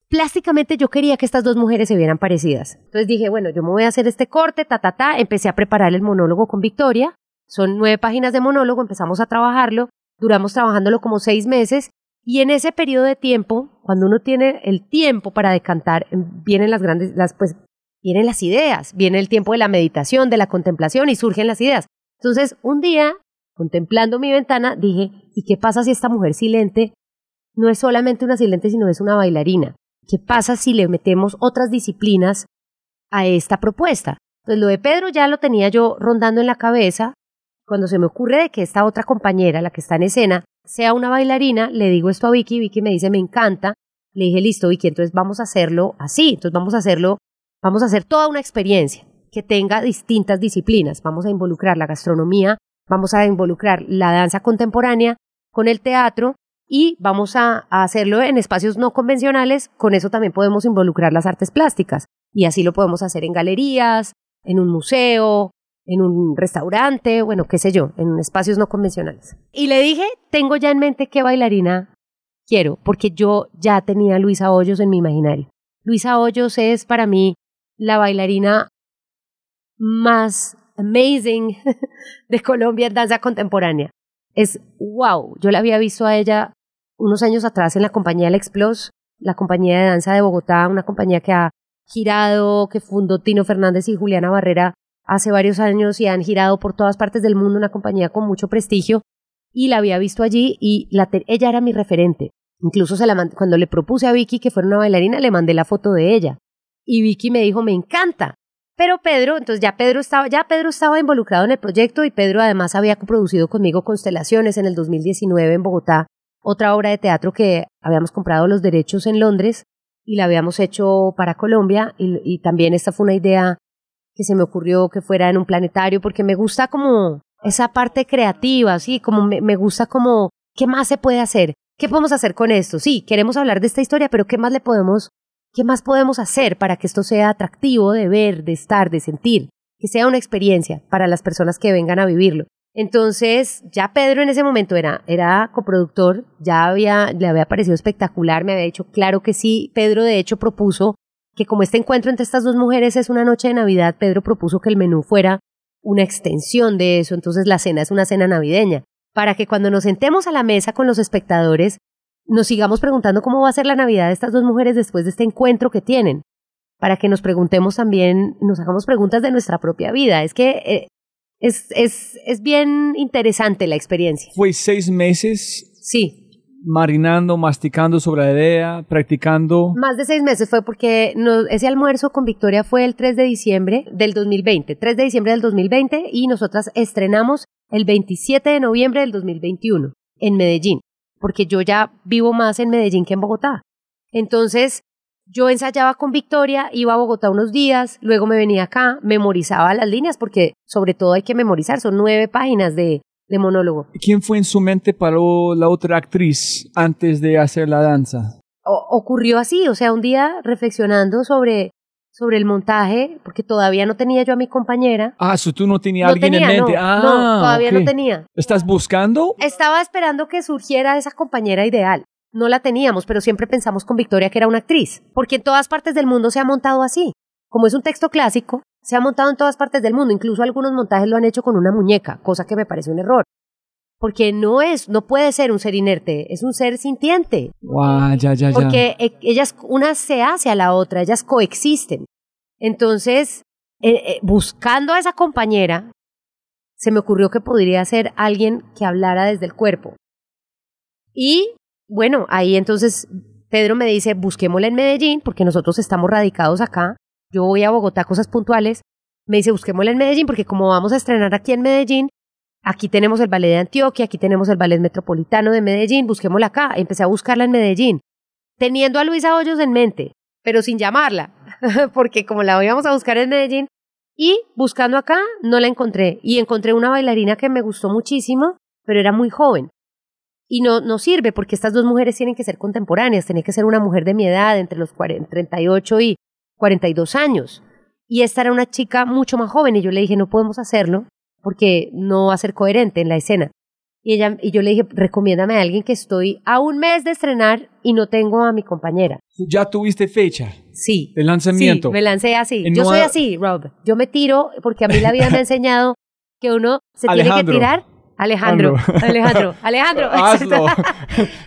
Plásticamente yo quería que estas dos mujeres se vieran parecidas. Entonces dije, bueno, yo me voy a hacer este corte, ta, ta, ta. Empecé a preparar el monólogo con Victoria. Son nueve páginas de monólogo, empezamos a trabajarlo. Duramos trabajándolo como seis meses. Y en ese periodo de tiempo, cuando uno tiene el tiempo para decantar, vienen las grandes, las, pues, vienen las ideas, viene el tiempo de la meditación, de la contemplación y surgen las ideas. Entonces, un día, contemplando mi ventana, dije, ¿y qué pasa si esta mujer silente no es solamente una silente, sino es una bailarina? ¿Qué pasa si le metemos otras disciplinas a esta propuesta? Pues lo de Pedro ya lo tenía yo rondando en la cabeza. Cuando se me ocurre que esta otra compañera, la que está en escena, sea una bailarina, le digo esto a Vicky, Vicky me dice, me encanta. Le dije, listo, Vicky, entonces vamos a hacerlo así, entonces vamos a hacerlo Vamos a hacer toda una experiencia que tenga distintas disciplinas. Vamos a involucrar la gastronomía, vamos a involucrar la danza contemporánea con el teatro y vamos a, hacerlo en espacios no convencionales. Con eso también podemos involucrar las artes plásticas y así lo podemos hacer en galerías, en un museo, en un restaurante, bueno, qué sé yo, en espacios no convencionales. Y le dije, tengo ya en mente qué bailarina quiero, porque yo ya tenía a Luisa Hoyos en mi imaginario. Luisa Hoyos es para mí la bailarina más amazing de Colombia en danza contemporánea. Es wow. Yo la había visto a ella unos años atrás en la compañía El Explos, la compañía de danza de Bogotá, una compañía que ha girado, que fundó Tino Fernández y Juliana Barrera hace varios años y han girado por todas partes del mundo, una compañía con mucho prestigio. Y la había visto allí y la ella era mi referente. Incluso cuando le propuse a Vicky que fuera una bailarina, le mandé la foto de ella. Y Vicky me dijo, me encanta. Pero Pedro, entonces ya Pedro estaba, ya Pedro estaba involucrado en el proyecto y Pedro además había producido conmigo Constelaciones en el 2019 en Bogotá, otra obra de teatro que habíamos comprado los derechos en Londres y la habíamos hecho para Colombia y, también esta fue una idea que se me ocurrió que fuera en un planetario porque me gusta como esa parte creativa, sí, como me, me gusta como qué más se puede hacer, qué podemos hacer con esto, sí, queremos hablar de esta historia, pero qué más le podemos ¿Qué más podemos hacer para que esto sea atractivo de ver, de estar, de sentir? Que sea una experiencia para las personas que vengan a vivirlo. Entonces, ya Pedro en ese momento era, era coproductor, ya había, le había parecido espectacular, me había dicho claro que sí. Pedro, de hecho, propuso que como este encuentro entre estas dos mujeres es una noche de Navidad, Pedro propuso que el menú fuera una extensión de eso, entonces la cena es una cena navideña, para que cuando nos sentemos a la mesa con los espectadores nos sigamos preguntando cómo va a ser la Navidad de estas dos mujeres después de este encuentro que tienen, para que nos preguntemos también, nos hagamos preguntas de nuestra propia vida. Es que eh, es, es, es bien interesante la experiencia.
Fue seis meses.
Sí
marinando, masticando sobre la idea, practicando.
Más de seis meses fue porque ese almuerzo con Victoria fue el 3 de diciembre del 2020, 3 de diciembre del 2020 y nosotras estrenamos el 27 de noviembre del 2021 en Medellín porque yo ya vivo más en Medellín que en Bogotá. Entonces, yo ensayaba con Victoria, iba a Bogotá unos días, luego me venía acá, memorizaba las líneas, porque sobre todo hay que memorizar, son nueve páginas de, de monólogo.
¿Quién fue en su mente para la otra actriz antes de hacer la danza?
ocurrió así, o sea, un día reflexionando sobre sobre el montaje, porque todavía no tenía yo a mi compañera.
Ah, so tú no tenías
No
alguien
tenía,
en mente.
no,
ah,
no, todavía
ok.
no tenía.
¿Estás buscando?
Estaba esperando que surgiera esa compañera ideal. No la teníamos, pero siempre pensamos con Victoria que era una actriz, porque en todas partes del mundo se ha montado así. Como es un texto clásico, se ha montado en todas partes del mundo, incluso algunos montajes lo han hecho con una muñeca, cosa que me parece un error. Porque no es, no puede ser un ser inerte, es un ser sintiente.
Guau, ya, ya, ya.
Porque e- ellas, una se hace a la otra, ellas coexisten. Entonces, eh, eh, buscando a esa compañera, se me ocurrió que podría ser alguien que hablara desde el cuerpo. Y bueno, ahí entonces Pedro me dice, busquémosla en Medellín, porque nosotros estamos radicados acá. Yo voy a Bogotá, cosas puntuales. Me dice, busquémosla en Medellín, porque como vamos a estrenar aquí en Medellín, aquí tenemos el ballet de Antioquia, aquí tenemos el ballet metropolitano de Medellín, busquémosla acá. Empecé a buscarla en Medellín, teniendo a Luisa Hoyos en mente, pero sin llamarla, porque como la íbamos a buscar en Medellín, y buscando acá, no la encontré. Y encontré una bailarina que me gustó muchísimo, pero era muy joven. Y no, no sirve porque estas dos mujeres tienen que ser contemporáneas, tiene que ser una mujer de mi edad, entre los 40, 38 y 42 años. Y esta era una chica mucho más joven y yo le dije, no podemos hacerlo porque no va a ser coherente en la escena. Y, ella, y yo le dije, recomiéndame a alguien que estoy a un mes de estrenar y no tengo a mi compañera.
¿Ya tuviste fecha
Sí.
de lanzamiento?
Sí, me lancé así.
Y
Yo soy así, Rob. Yo me tiro porque a mí la vida me ha enseñado que uno se tiene que
Alejandro.
tirar. Alejandro, Alejandro, Alejandro.
Hazlo.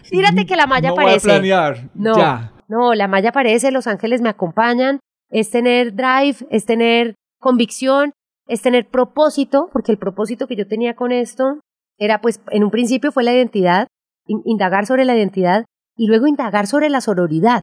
Tírate que la malla
no
aparece.
Voy a planear.
No.
Ya.
No, la malla aparece, los ángeles me acompañan. Es tener drive, es tener convicción, es tener propósito, porque el propósito que yo tenía con esto era, pues, en un principio fue la identidad, in- indagar sobre la identidad y luego indagar sobre la sororidad.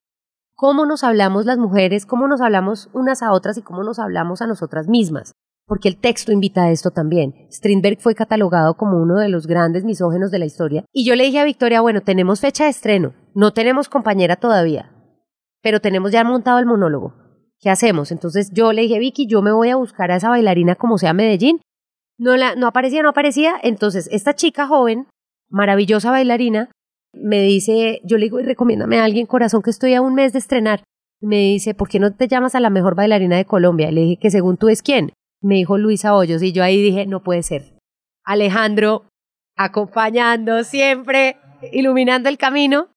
Cómo nos hablamos las mujeres, cómo nos hablamos unas a otras y cómo nos hablamos a nosotras mismas. Porque el texto invita a esto también. Strindberg fue catalogado como uno de los grandes misógenos de la historia. Y yo le dije a Victoria, bueno, tenemos fecha de estreno, no tenemos compañera todavía, pero tenemos ya montado el monólogo. ¿Qué hacemos? Entonces yo le dije, Vicky, yo me voy a buscar a esa bailarina como sea Medellín. No, la, no aparecía, no aparecía. Entonces esta chica joven, maravillosa bailarina, me dice, yo le digo, "Y recomiéndame a alguien, corazón, que estoy a un mes de estrenar. Me dice, ¿por qué no te llamas a la mejor bailarina de Colombia? Le dije, que según tú es quién. Me dijo Luisa Hoyos y yo ahí dije, no puede ser. Alejandro, acompañando siempre, iluminando el camino.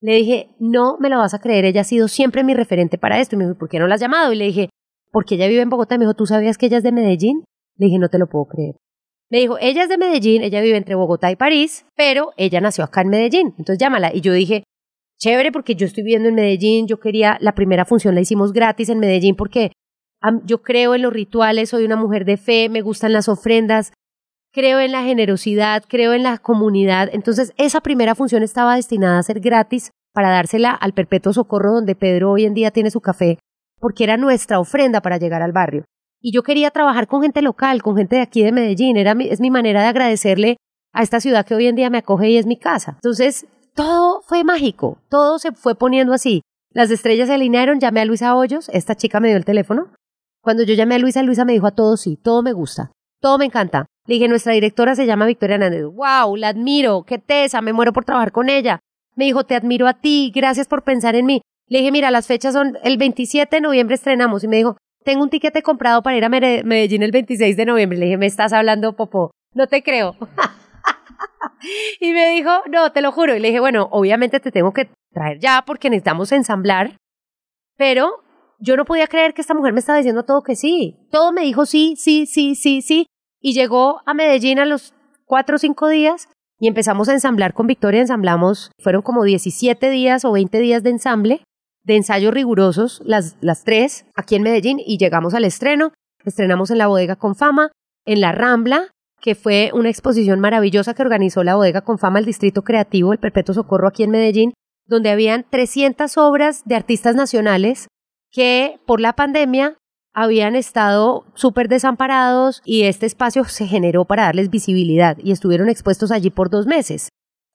Le dije, no me lo vas a creer, ella ha sido siempre mi referente para esto. Y me dijo, ¿por qué no la has llamado? Y le dije, porque ella vive en Bogotá. Me dijo, ¿tú sabías que ella es de Medellín? Le dije, no te lo puedo creer. Me dijo, ella es de Medellín, ella vive entre Bogotá y París, pero ella nació acá en Medellín. Entonces llámala. Y yo dije, chévere, porque yo estoy viviendo en Medellín, yo quería, la primera función la hicimos gratis en Medellín porque yo creo en los rituales, soy una mujer de fe, me gustan las ofrendas, creo en la generosidad, creo en la comunidad. Entonces, esa primera función estaba destinada a ser gratis para dársela al Perpetuo Socorro, donde Pedro hoy en día tiene su café, porque era nuestra ofrenda para llegar al barrio. Y yo quería trabajar con gente local, con gente de aquí de Medellín. Era es mi manera de agradecerle a esta ciudad que hoy en día me acoge y es mi casa. Entonces, todo fue mágico, todo se fue poniendo así. Las estrellas se alinearon, llamé a Luisa Hoyos, esta chica me dio el teléfono. Cuando yo llamé a Luisa, Luisa me dijo a todos sí, todo me gusta, todo me encanta. Le dije, nuestra directora se llama Victoria Hernández. ¡Wow! La admiro, qué tesa, me muero por trabajar con ella. Me dijo, te admiro a ti, gracias por pensar en mí. Le dije, mira, las fechas son el 27 de noviembre estrenamos. Y me dijo, tengo un tiquete comprado para ir a Medellín el 26 de noviembre. Le dije, me estás hablando, Popó. No te creo. y me dijo, no, te lo juro. Y le dije, bueno, obviamente te tengo que traer ya porque necesitamos ensamblar. Pero yo no podía creer que esta mujer me estaba diciendo todo que sí. Todo me dijo sí, sí, sí, sí, sí. Y llegó a Medellín a los cuatro o cinco días y empezamos a ensamblar con Victoria. Ensamblamos, fueron como 17 días o 20 días de ensamble, de ensayos rigurosos, las, las tres, aquí en Medellín. Y llegamos al estreno. Estrenamos en la bodega con fama, en la Rambla, que fue una exposición maravillosa que organizó la bodega con fama, el Distrito Creativo, el Perpetuo Socorro aquí en Medellín, donde habían 300 obras de artistas nacionales que por la pandemia habían estado súper desamparados y este espacio se generó para darles visibilidad y estuvieron expuestos allí por dos meses.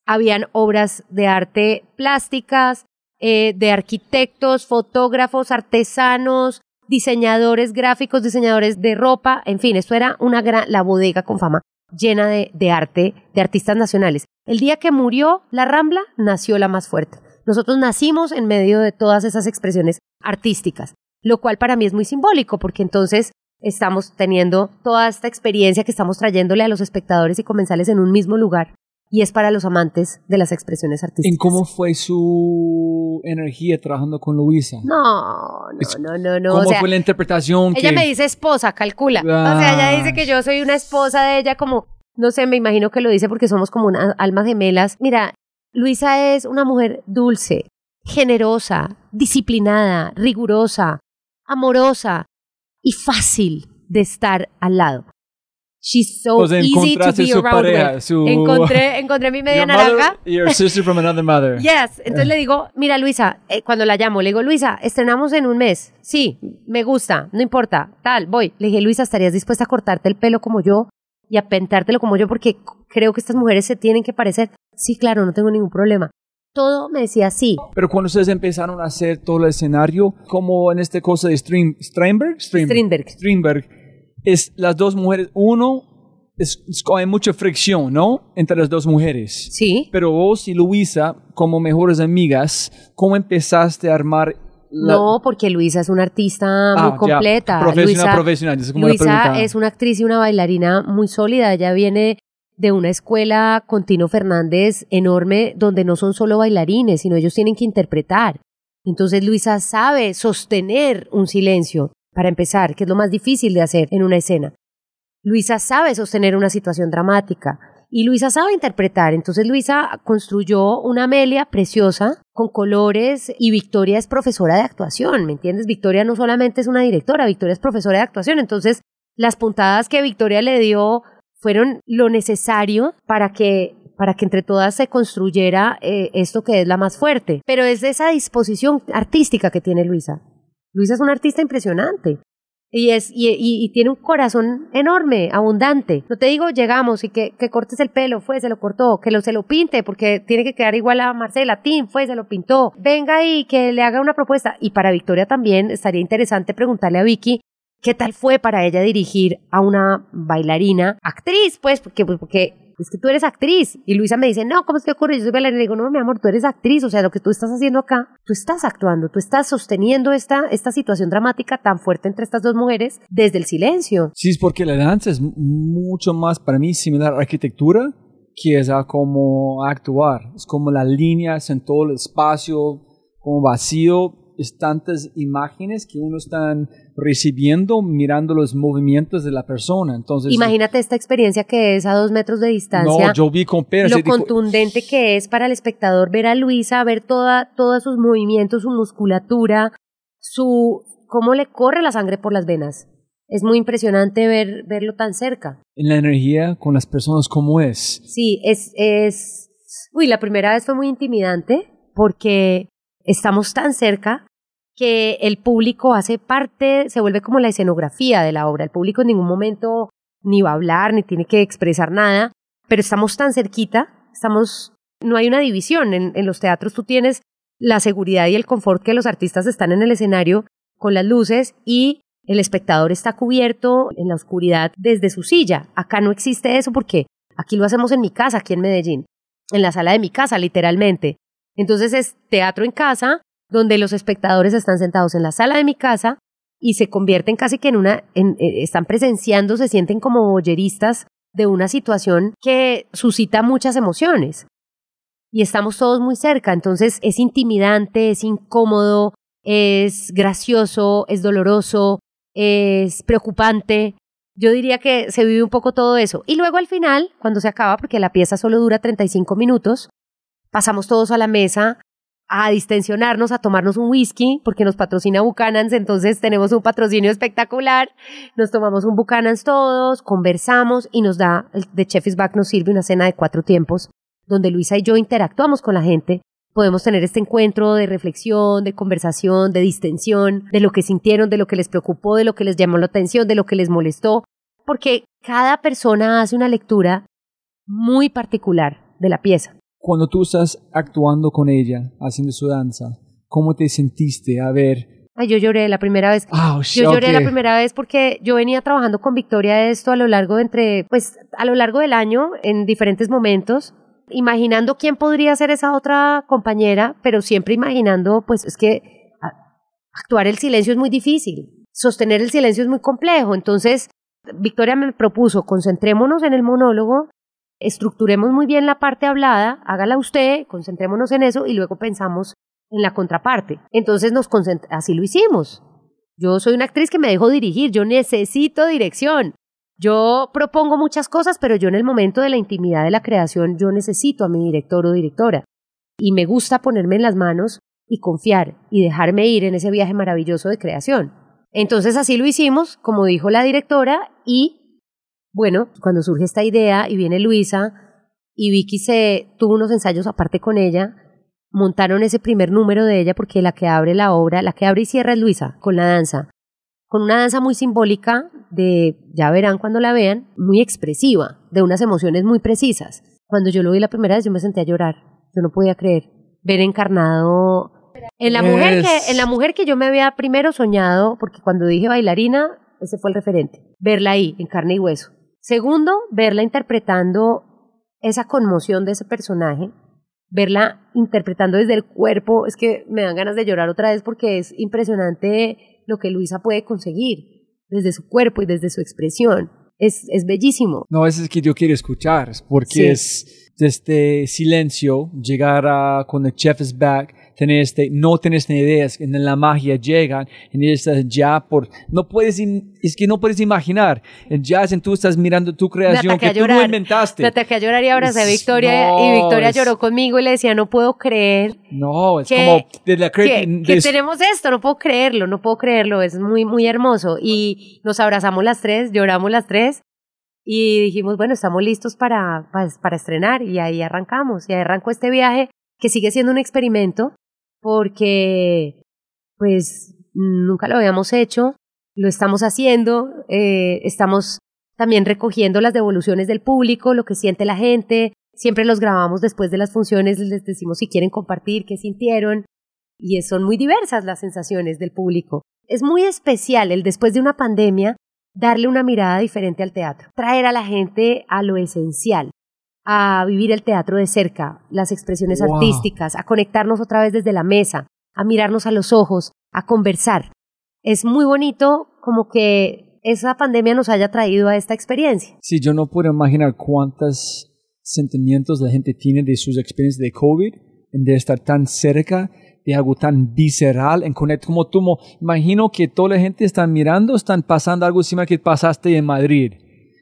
Habían obras de arte plásticas, eh, de arquitectos, fotógrafos, artesanos, diseñadores gráficos, diseñadores de ropa, en fin, esto era una gran, la bodega con fama llena de, de arte, de artistas nacionales. El día que murió la Rambla, nació la más fuerte. Nosotros nacimos en medio de todas esas expresiones artísticas. Lo cual para mí es muy simbólico, porque entonces estamos teniendo toda esta experiencia que estamos trayéndole a los espectadores y comensales en un mismo lugar. Y es para los amantes de las expresiones artísticas.
¿En cómo fue su energía trabajando con Luisa?
No, no, no, no, no.
¿Cómo
o sea,
fue la interpretación?
ella
que-
me dice esposa, calcula. O sea, ella dice que yo soy una esposa de ella como, no sé, me imagino que lo dice porque somos como una, almas gemelas. Mira, Luisa es una mujer dulce, generosa, disciplinada, rigurosa, amorosa y fácil de estar al lado. She's so
O sea,
easy to be around
pareja, su-
Encontré, encontré mi media
Your mother-
naranja.
Your sister from another mother.
Yes, entonces le digo, mira Luisa, eh, cuando la llamo, le digo, Luisa, estrenamos en un mes. Sí, me gusta, no importa, tal, voy. Le dije, Luisa, ¿estarías dispuesta a cortarte el pelo como yo y a pentártelo como yo? Porque creo que estas mujeres se tienen que parecer. Sí, claro, no tengo ningún problema. Todo me decía sí.
Pero cuando ustedes empezaron a hacer todo el escenario, como en este cosa de Stream, Strindberg,
Strindberg.
Strindberg, es las dos mujeres, uno, es, es- hay mucha fricción, ¿no? Entre las dos mujeres.
Sí.
Pero vos y Luisa, como mejores amigas, ¿cómo empezaste a armar la...
No, porque Luisa es una artista
Ah,
muy
ya,
completa.
Profesional,
Luisa,
profesional. es como
Luisa es una actriz y una bailarina muy sólida. Ella viene de una escuela con Tino Fernández enorme donde no son solo bailarines, sino ellos tienen que interpretar. Entonces Luisa sabe sostener un silencio, para empezar, que es lo más difícil de hacer en una escena. Luisa sabe sostener una situación dramática y Luisa sabe interpretar. Entonces Luisa construyó una Amelia preciosa con colores y Victoria es profesora de actuación, ¿me entiendes? Victoria no solamente es una directora, Victoria es profesora de actuación. Entonces las puntadas que Victoria le dio fueron lo necesario para que para que entre todas se construyera eh, esto que es la más fuerte. Pero es esa disposición artística que tiene Luisa. Luisa es una artista impresionante. Y, es, y tiene un corazón enorme, abundante. No te digo, llegamos y que, que cortes el pelo, fue, se lo cortó, que lo, se lo pinte, porque tiene que quedar igual a Marcela, Tim, fue, se lo pintó. Venga y que le haga una propuesta. Y para Victoria también estaría interesante preguntarle a Vicky qué tal fue para ella dirigir a una bailarina, actriz, pues, porque, pues, porque es que tú eres actriz. Y Luisa me dice, no, ¿cómo es que ocurre? Yo soy bailarina. Y digo, no, mi amor, tú eres actriz. O sea, lo que tú estás haciendo acá, tú estás actuando, tú estás sosteniendo esta, esta situación dramática tan fuerte entre estas dos mujeres desde el silencio.
Sí, es porque la danza es mucho más para mí similar a arquitectura que es a como actuar. Es como las líneas en todo el espacio, como vacío, es tantas imágenes que uno está recibiendo mirando los movimientos de la persona. Entonces,
Imagínate esta experiencia que es a dos metros de distancia.
no, yo vi con
lo contundente que es para el espectador ver a Luisa, ver toda, todos sus movimientos, su musculatura, su cómo le corre la sangre por las venas. Es muy impresionante ver, verlo tan cerca.
en la energía con las personas como es.
Sí, es, es. Uy, la primera vez fue muy intimidante porque estamos tan cerca que el público hace parte, se vuelve como la escenografía de la obra. El público en ningún momento ni va a hablar, ni tiene que expresar nada, pero estamos tan cerquita, estamos, no hay una división. En, en los teatros tú tienes la seguridad y el confort que los artistas están en el escenario con las luces y el espectador está cubierto en la oscuridad desde su silla. Acá no existe eso porque aquí lo hacemos en mi casa, aquí en Medellín, en la sala de mi casa, literalmente. Entonces es teatro en casa, donde los espectadores están sentados en la sala de mi casa y se convierten casi que en una, en- eh, están presenciando, se sienten como boyeristas de una situación que suscita muchas emociones. Y estamos todos muy cerca, entonces es intimidante, es incómodo, es gracioso, es doloroso, es preocupante. Yo diría que se vive un poco todo eso. Y luego al final, cuando se acaba, porque la pieza solo dura 35 minutos, pasamos todos a la mesa a distensionarnos, a tomarnos un whisky, porque nos patrocina Buchanan's, entonces tenemos un patrocinio espectacular. Nos tomamos un Buchanan's todos, conversamos y nos da, de Chef is Back nos sirve una cena de cuatro tiempos, donde Luisa y yo interactuamos con la gente. Podemos tener este encuentro de reflexión, de conversación, de distensión, de lo que sintieron, de lo que les preocupó, de lo que les llamó la atención, de lo que les molestó, porque cada persona hace una lectura muy particular de la pieza.
Cuando tú estás actuando con ella, haciendo su danza, ¿cómo te sentiste? A ver.
Ay, yo lloré la primera vez.
Ah,
Yo lloré
ok.
la primera vez porque yo venía trabajando con Victoria esto a lo largo de entre, pues, a lo largo del año, en diferentes momentos, imaginando quién podría ser esa otra compañera, pero siempre imaginando, pues, es que a, actuar el silencio es muy difícil, sostener el silencio es muy complejo. Entonces, Victoria me propuso, concentrémonos en el monólogo, estructuremos muy bien la parte hablada, hágala usted, concentrémonos en eso y luego pensamos en la contraparte. Entonces nos así lo hicimos. Yo soy una actriz que me dejo dirigir, yo necesito dirección. Yo propongo muchas cosas, pero yo en el momento de la intimidad de la creación, yo necesito a mi director o directora. Y me gusta ponerme en las manos y confiar y dejarme ir en ese viaje maravilloso de creación. Entonces así lo hicimos, como dijo la directora, y bueno, cuando surge esta idea y viene Luisa y Vicky se tuvo unos ensayos aparte con ella, montaron ese primer número de ella porque la que abre la obra, la que abre y cierra es Luisa, con la danza, con una danza muy simbólica de, ya verán cuando la vean, muy expresiva, de unas emociones muy precisas. Cuando yo lo vi la primera vez yo me senté a llorar, yo no podía creer ver encarnado en la mujer que en la mujer que yo me había primero soñado, porque cuando dije bailarina, ese fue el referente, verla ahí en carne y hueso. Segundo, verla interpretando esa conmoción de ese personaje verla interpretando desde el cuerpo, es que me dan ganas de llorar otra vez porque es impresionante lo que Luisa puede conseguir desde su cuerpo y desde su expresión. Es, es bellísimo.
No, eso es que yo quiero escuchar, porque es desde silencio, llegar a cuando el chef is back, tener este, no tienes ni ideas, en la magia llegan, en estás ya por, no puedes, es que no puedes imaginar, jazz en tú estás mirando tu creación que tú no inventaste.
Me ataqué a llorar y abrazé a Victoria y Victoria lloró conmigo y le decía, no puedo creer.
No, es como
de la que, que tenemos esto, no puedo creerlo, no puedo creerlo, es muy, muy hermoso. Y nos abrazamos las tres, lloramos las tres y dijimos, bueno, estamos listos para, para, para, estrenar y ahí arrancamos. Y ahí arrancó este viaje que sigue siendo un experimento porque pues nunca lo habíamos hecho, lo estamos haciendo, eh, estamos también recogiendo las devoluciones del público, lo que siente la gente, siempre los grabamos después de las funciones, les decimos si quieren compartir, qué sintieron, y son muy diversas las sensaciones del público. Es muy especial el después de una pandemia darle una mirada diferente al teatro, traer a la gente a lo esencial, a vivir el teatro de cerca, las expresiones artísticas, a conectarnos otra vez desde la mesa, a mirarnos a los ojos, a conversar. Es muy bonito como que esa pandemia nos haya traído a esta experiencia.
Sí, yo no puedo imaginar cuántos sentimientos la gente tiene de sus experiencias de COVID, de estar tan cerca de algo tan visceral, en conectar como tú, imagino que toda la gente está mirando, están pasando algo encima que pasaste en Madrid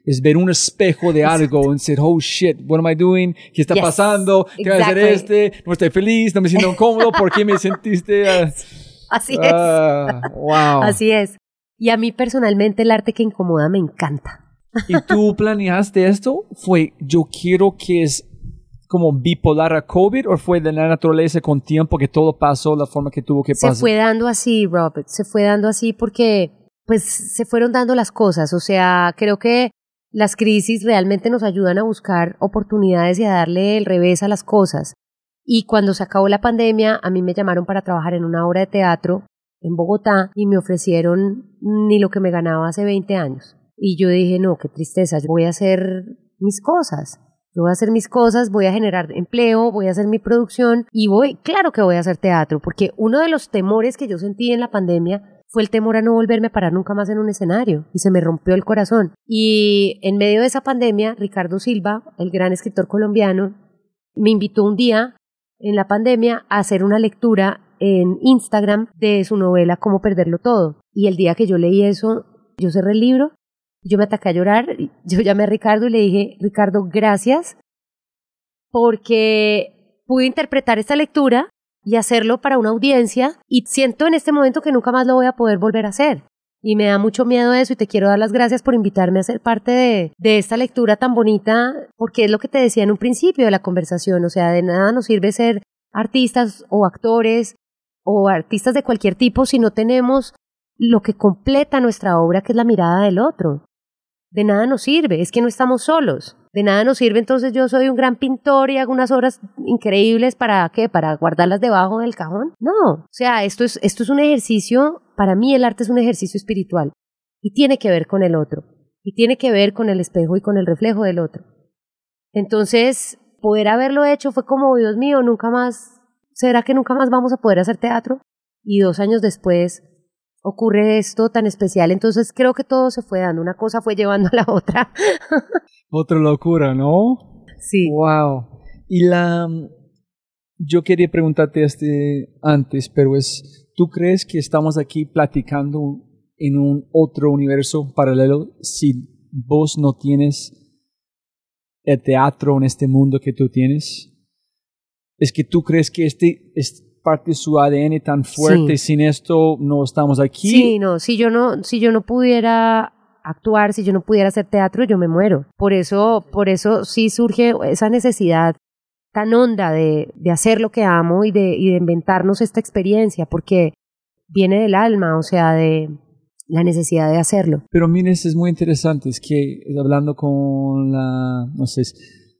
es ver un espejo de algo y decir, oh shit, what am I doing? ¿Qué está pasando? ¿Qué va a hacer este? No estoy feliz, no me siento cómodo, ¿por qué me sentiste?
Así es.
Ah, wow.
Así es. Y a mí personalmente el arte que incomoda me encanta.
¿Y tú planeaste esto? ¿Fue yo quiero que es como bipolar a COVID o fue de la naturaleza con tiempo que todo pasó la forma que tuvo que pasar?
Se fue dando así, Robert, se fue dando así porque pues se fueron dando las cosas, o sea, creo que las crisis realmente nos ayudan a buscar oportunidades y a darle el revés a las cosas. Y cuando se acabó la pandemia, a mí me llamaron para trabajar en una obra de teatro en Bogotá y me ofrecieron ni lo que me ganaba hace 20 años. Y yo dije, no, qué tristeza, yo voy a hacer mis cosas. Yo voy a hacer mis cosas, voy a generar empleo, voy a hacer mi producción y voy, claro que voy a hacer teatro, porque uno de los temores que yo sentí en la pandemia fue el temor a no volverme a parar nunca más en un escenario y se me rompió el corazón. Y en medio de esa pandemia, Ricardo Silva, el gran escritor colombiano, me invitó un día en la pandemia a hacer una lectura en Instagram de su novela Cómo perderlo todo. Y el día que yo leí eso, yo cerré el libro, yo me ataqué a llorar, yo llamé a Ricardo y le dije, Ricardo, gracias, porque pude interpretar esta lectura y hacerlo para una audiencia y siento en este momento que nunca más lo voy a poder volver a hacer. Y me da mucho miedo eso y te quiero dar las gracias por invitarme a ser parte de, de esta lectura tan bonita, porque es lo que te decía en un principio de la conversación, o sea, de nada nos sirve ser artistas o actores o artistas de cualquier tipo si no tenemos lo que completa nuestra obra, que es la mirada del otro. De nada nos sirve, es que no estamos solos de nada nos sirve entonces yo soy un gran pintor y hago unas obras increíbles para qué, para guardarlas debajo del cajón. No, o sea, esto es, esto es un ejercicio, para mí el arte es un ejercicio espiritual y tiene que ver con el otro y tiene que ver con el espejo y con el reflejo del otro. Entonces, poder haberlo hecho fue como, Dios mío, nunca más, ¿será que nunca más vamos a poder hacer teatro? y dos años después ocurre esto tan especial. Entonces creo que todo se fue dando, una cosa fue llevando a la otra.
Otra locura, ¿no?
sí.
Wow. Y la... Yo quería preguntarte este antes, pero es, ¿tú crees que estamos aquí platicando en un otro universo paralelo si vos no tienes el teatro en este mundo que tú tienes? Es que tú crees que este es parte de su ADN tan fuerte,
Sí.
sin esto no estamos aquí.
Sí, no, si yo no, si yo no pudiera actuar, si yo no pudiera hacer teatro, yo me muero. Por eso, por eso sí surge esa necesidad tan honda de, de hacer lo que amo y de, y de inventarnos esta experiencia, porque viene del alma, o sea, de la necesidad de hacerlo.
Pero miren, es muy interesante, es que hablando con la, no sé,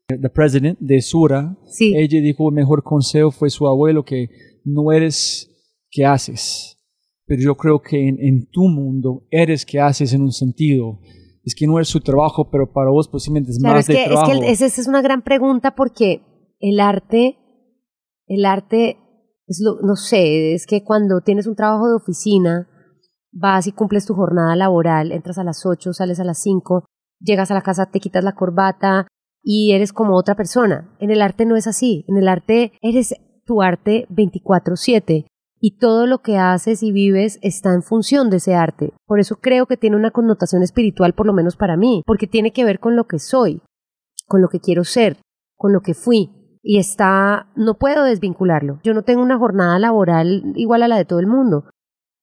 la president de Sura,
Sí,
ella dijo el mejor consejo fue su abuelo que no eres que haces, pero yo creo que en, en tu mundo eres que haces en un sentido. Es que no es su trabajo, pero para vos posiblemente es
Claro,
más
es
de
que, es
trabajo.
que esa es una gran pregunta porque el arte, el arte, es lo, no sé, es que cuando tienes un trabajo de oficina, vas y cumples tu jornada laboral, entras a las 8, sales a las 5, llegas a la casa, te quitas la corbata y eres como otra persona. En el arte no es así, en el arte eres tu arte 24/7 y todo lo que haces y vives está en función de ese arte. Por eso creo que tiene una connotación espiritual, por lo menos para mí, porque tiene que ver con lo que soy, con lo que quiero ser, con lo que fui. Y está, no puedo desvincularlo. Yo no tengo una jornada laboral igual a la de todo el mundo.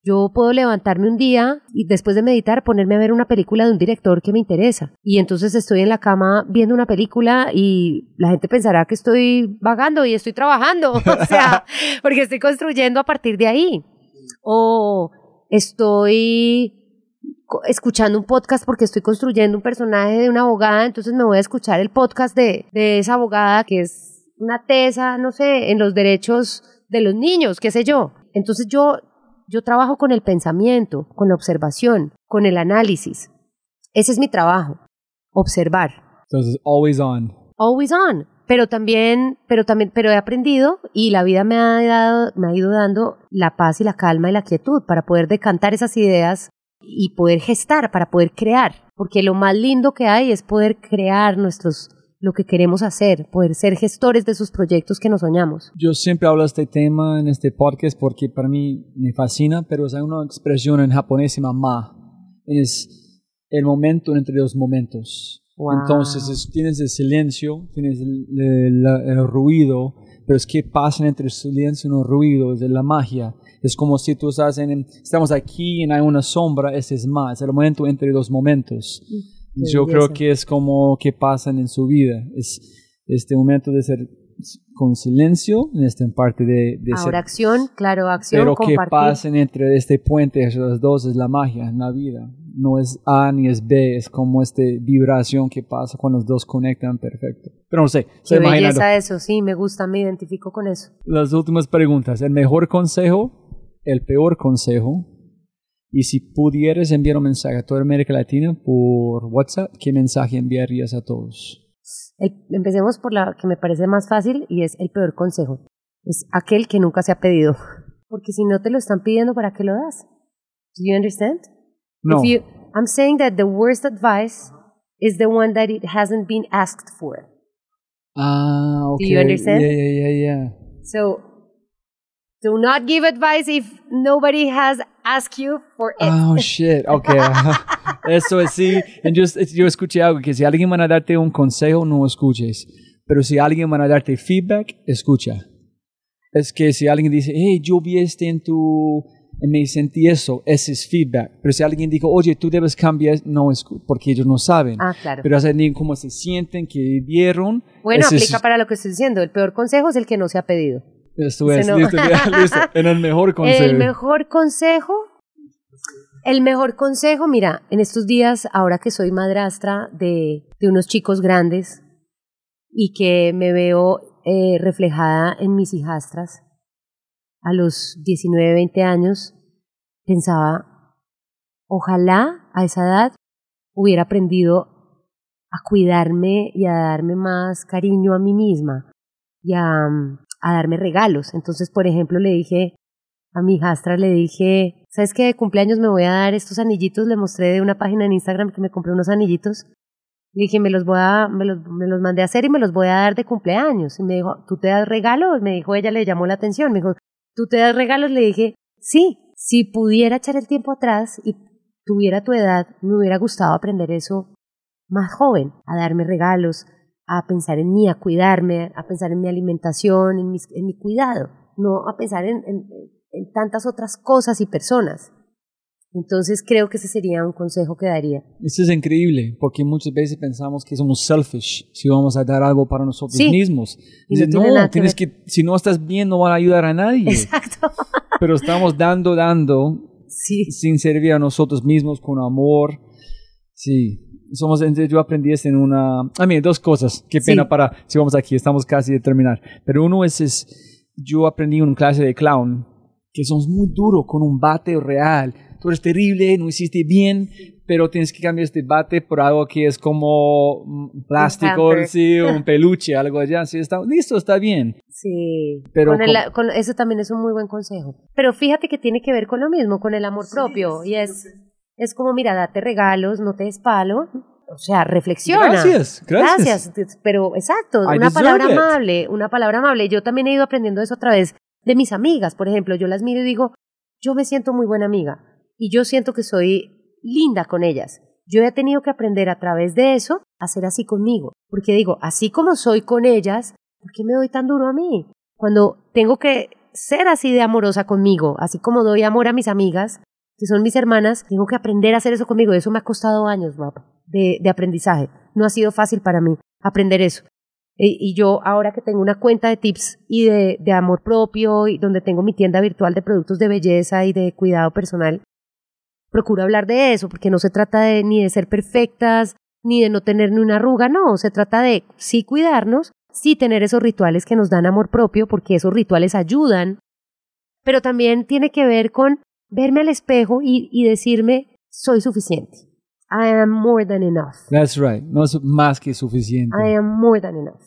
Yo puedo levantarme un día y después de meditar ponerme a ver una película de un director que me interesa. Y entonces estoy en la cama viendo una película y la gente pensará que estoy vagando y estoy trabajando. o sea, porque estoy construyendo a partir de ahí. O estoy escuchando un podcast porque estoy construyendo un personaje de una abogada, entonces me voy a escuchar el podcast de, de esa abogada que es una tesa, no sé, en los derechos de los niños, qué sé yo. Entonces yo, yo trabajo con el pensamiento, con la observación, con el análisis. Ese es mi trabajo, observar
Entonces, always on.
always on. Pero también, pero también, pero he aprendido y la vida me ha dado, me ha ido dando la paz y la calma y la quietud para poder decantar esas ideas y poder gestar, para poder crear. Porque lo más lindo que hay es poder crear nuestros, lo que queremos hacer, poder ser gestores de esos proyectos que nos soñamos.
Yo siempre hablo de este tema en este podcast porque para mí me fascina, pero hay una expresión en japonés se llama ma. Es el momento entre los momentos.
Wow.
Entonces es- tienes el silencio, tienes el, el- el ruido, pero es que pasa entre el silencio y el ruido, es de la magia. Es como si tú estás en, estamos aquí y hay una sombra, ese es más, es el momento entre los momentos.
qué
Yo creo que es como que pasan en su vida, es este momento de ser con silencio, en esta parte de, de ser
Ahora acción, claro, acción,
pero que
compartir.
pasen entre este puente los dos es la magia en la vida. No es A ni es B, es como esta vibración que pasa cuando los dos conectan perfecto. Pero no sé,
Qué
estoy imaginando.
belleza eso, sí, me gusta, me identifico con eso.
Las últimas preguntas. El mejor consejo, el peor consejo. Y si pudieras enviar un mensaje a toda América Latina por WhatsApp, ¿qué mensaje enviarías a todos?
El- empecemos por la que me parece más fácil y es el peor consejo. Es aquel que nunca se ha pedido. Porque si no te lo están pidiendo, ¿para qué lo das? Do you understand?
No.
If you, I'm saying that the worst advice is the one that it hasn't been asked for.
Ah, ok.
you understand?
Yeah, yeah, yeah, yeah.
So, do not give advice if nobody has asked you for it.
Oh, shit, ok. Eso es sí. Just- yo escuché algo que si alguien va a darte un consejo, no escuches. Pero si alguien va a darte feedback, escucha. Es que si alguien dice, hey, yo vi este en tu... me sentí eso, ese es feedback. Pero si alguien dijo, oye, tú debes cambiar, no es porque ellos no saben.
Ah, claro.
Pero hacen cómo se sienten, que vieron.
bueno,
ese es-
aplica para lo que estoy diciendo. El peor consejo es el que no se ha pedido.
Esto es,
Ese no.
listo, ya, listo. En el mejor consejo.
El mejor consejo, el mejor consejo, mira, en estos días, ahora que soy madrastra de, de unos chicos grandes y que me veo eh, reflejada en mis hijastras, a los 19, 20 años, pensaba, ojalá a esa edad hubiera aprendido a cuidarme y a darme más cariño a mí misma y a, a darme regalos. Entonces, por ejemplo, le dije, a mi hijastra le dije, ¿sabes qué? De cumpleaños me voy a dar estos anillitos. Le mostré de una página en Instagram que me compré unos anillitos. Le dije, me los voy a, me los, me los mandé a hacer y me los voy a dar de cumpleaños. Y me dijo, ¿tú te das regalos? Me dijo, ella le llamó la atención. Me dijo, ¿tú te das regalos? Le dije, sí, si pudiera echar el tiempo atrás y tuviera tu edad, me hubiera gustado aprender eso más joven, a darme regalos, a pensar en mí, a cuidarme, a pensar en mi alimentación, en, mis, en mi cuidado, no a pensar en, en, en tantas otras cosas y personas. Entonces creo que ese sería un consejo que daría.
Eso es increíble, porque muchas veces pensamos que somos selfish si vamos a dar algo para nosotros
Sí.
mismos.
Y
Dice,
no
no,
que
tienes
ver".
que, si no estás bien, no van a ayudar a nadie.
Exacto.
Pero estamos dando, dando,
Sí.
sin servir a nosotros mismos con amor. Sí. Somos, yo aprendí esto en una... A mí, dos cosas. Qué
Sí.
pena para... Si vamos aquí, estamos casi de terminar. Pero uno es, es yo aprendí en una clase de clown que somos muy duros con un bate real. Tú eres terrible, no hiciste bien, pero tienes que cambiar este bate por algo que es como mm, plástico,
hamper.
sí, un peluche, algo allá. Sí, está, listo, está bien.
Sí,
Pero
con el- con- eso también es un muy buen consejo. Pero fíjate que tiene que ver con lo mismo, con el amor propio. y es, es como, mira, date regalos, no te des palo. O sea, reflexiona.
Gracias, gracias.
Gracias, Pero exacto,
I
una palabra
it.
amable, una palabra amable. Yo también he ido aprendiendo eso a través de mis amigas. Por ejemplo, yo las miro y digo, yo me siento muy buena amiga y yo siento que soy linda con ellas. Yo he tenido que aprender a través de eso a ser así conmigo. Porque digo, así como soy con ellas, ¿por qué me doy tan duro a mí? Cuando tengo que ser así de amorosa conmigo, así como doy amor a mis amigas, que son mis hermanas, tengo que aprender a hacer eso conmigo. Eso me ha costado años, guapa, de, de aprendizaje. No ha sido fácil para mí aprender eso. E- Y yo ahora que tengo una cuenta de tips y de, de amor propio y donde tengo mi tienda virtual de productos de belleza y de cuidado personal, procuro hablar de eso porque no se trata de ni de ser perfectas ni de no tener ni una arruga, no, se trata de sí cuidarnos, sí tener esos rituales que nos dan amor propio porque esos rituales ayudan, pero también tiene que ver con verme al espejo y, y decirme soy suficiente. I am more than enough.
That's right. No es más que suficiente.
I am more than enough.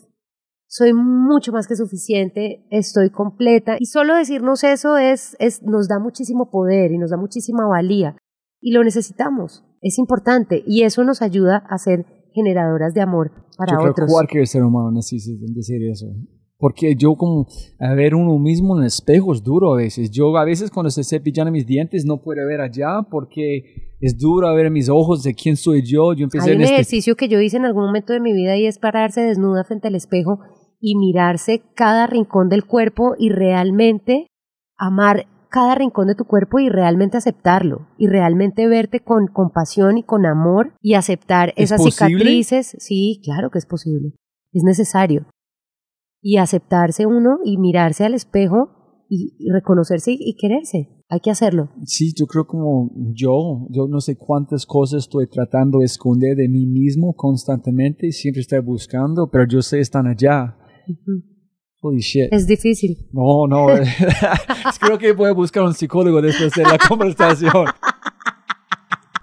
Soy mucho más que suficiente, estoy completa. Y solo decirnos eso es, es, nos da muchísimo poder y nos da muchísima valía. Y lo necesitamos. Es importante. Y eso nos ayuda a ser generadoras de amor para
yo creo
otros.
que cualquier ser humano necesita decir eso. Porque yo como a ver uno mismo en el espejo es duro a veces. Yo a veces cuando estoy cepillando mis dientes no puedo ver allá porque es duro ver mis ojos de quién soy yo. Yo empecé
Hay
en
un
este...
ejercicio que yo hice en algún momento de mi vida y es pararse desnuda frente al espejo y mirarse cada rincón del cuerpo y realmente amar cada rincón de tu cuerpo y realmente aceptarlo y realmente verte con compasión y con amor y aceptar
¿Es
esas
posible?
cicatrices. Sí, claro que es posible. Es necesario. Y aceptarse uno y mirarse al espejo y, reconocerse y, y quererse. Hay que hacerlo.
Sí, yo creo como yo, yo no sé cuántas cosas estoy tratando de esconder de mí mismo constantemente, siempre estoy buscando, pero yo sé están allá. Holy shit.
Es difícil.
No, no. Creo que voy a buscar un psicólogo después de la conversación.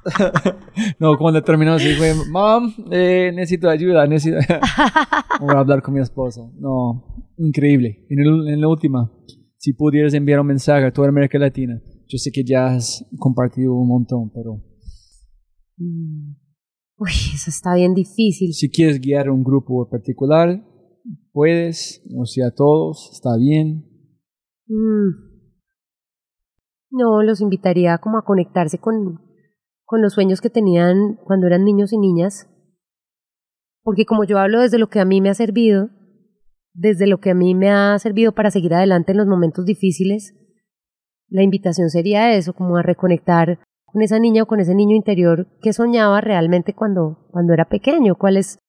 no, cuando terminamos dije, mom, eh, necesito ayuda, necesito... voy a hablar con mi esposa. No, increíble. En, el- en la última, si pudieras enviar un mensaje a toda América Latina, yo sé que ya has compartido un montón, pero
Mm. Uy, eso está bien difícil.
si quieres guiar a un grupo en particular, puedes, o sea, todos, está bien.
Mm. No, los invitaría como a conectarse con, con los sueños que tenían cuando eran niños y niñas. Porque como yo hablo desde lo que a mí me ha servido, desde lo que a mí me ha servido para seguir adelante en los momentos difíciles, la invitación sería eso, como a reconectar con esa niña o con ese niño interior que soñaba realmente cuando, cuando era pequeño, cuáles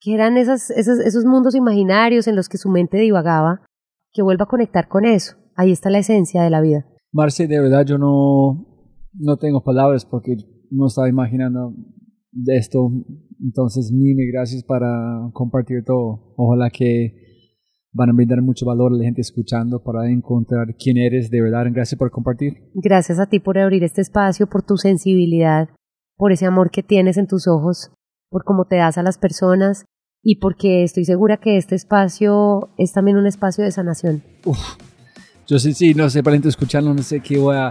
que eran esas, esas, esos mundos imaginarios en los que su mente divagaba, que vuelva a conectar con eso. Ahí está la esencia de la vida.
Marce, de verdad yo no, no tengo palabras porque no estaba imaginando de esto. Entonces, mil gracias para compartir todo. Ojalá que van a brindar mucho valor a la gente escuchando para encontrar quién eres de verdad. Gracias por compartir.
Gracias a ti por abrir este espacio, por tu sensibilidad, por ese amor que tienes en tus ojos, por cómo te das a las personas y porque estoy segura que este espacio es también un espacio de sanación.
Yo sé, sí, no sé, para escucharlo, no sé qué voy a,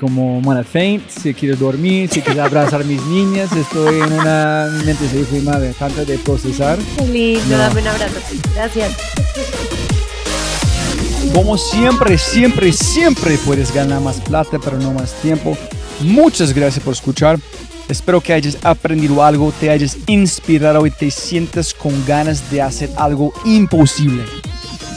como wanna faint, si quiero dormir, si quiero abrazar a mis niñas, estoy en una, mi mente se fue madre, tanto de procesar.
Qué lindo,
No.
dame un abrazo. Gracias.
Como siempre, siempre, siempre puedes ganar más plata, pero no más tiempo. Muchas gracias por escuchar. Espero que hayas aprendido algo, te hayas inspirado y te sientas con ganas de hacer algo imposible.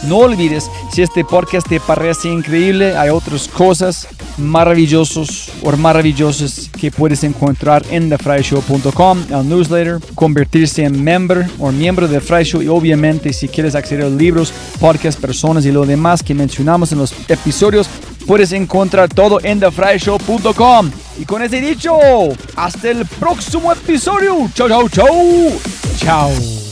No olvides, si este podcast te parece increíble, hay otras cosas maravillosas o maravillosas que puedes encontrar en thefryshow.com, el newsletter, convertirse en member o miembro de Fry Show y obviamente si quieres acceder a libros, podcasts, personas y lo demás que mencionamos en los episodios, puedes encontrar todo en thefryshow.com. Y con ese dicho, hasta el próximo episodio. Chao, chao, chao. Chao.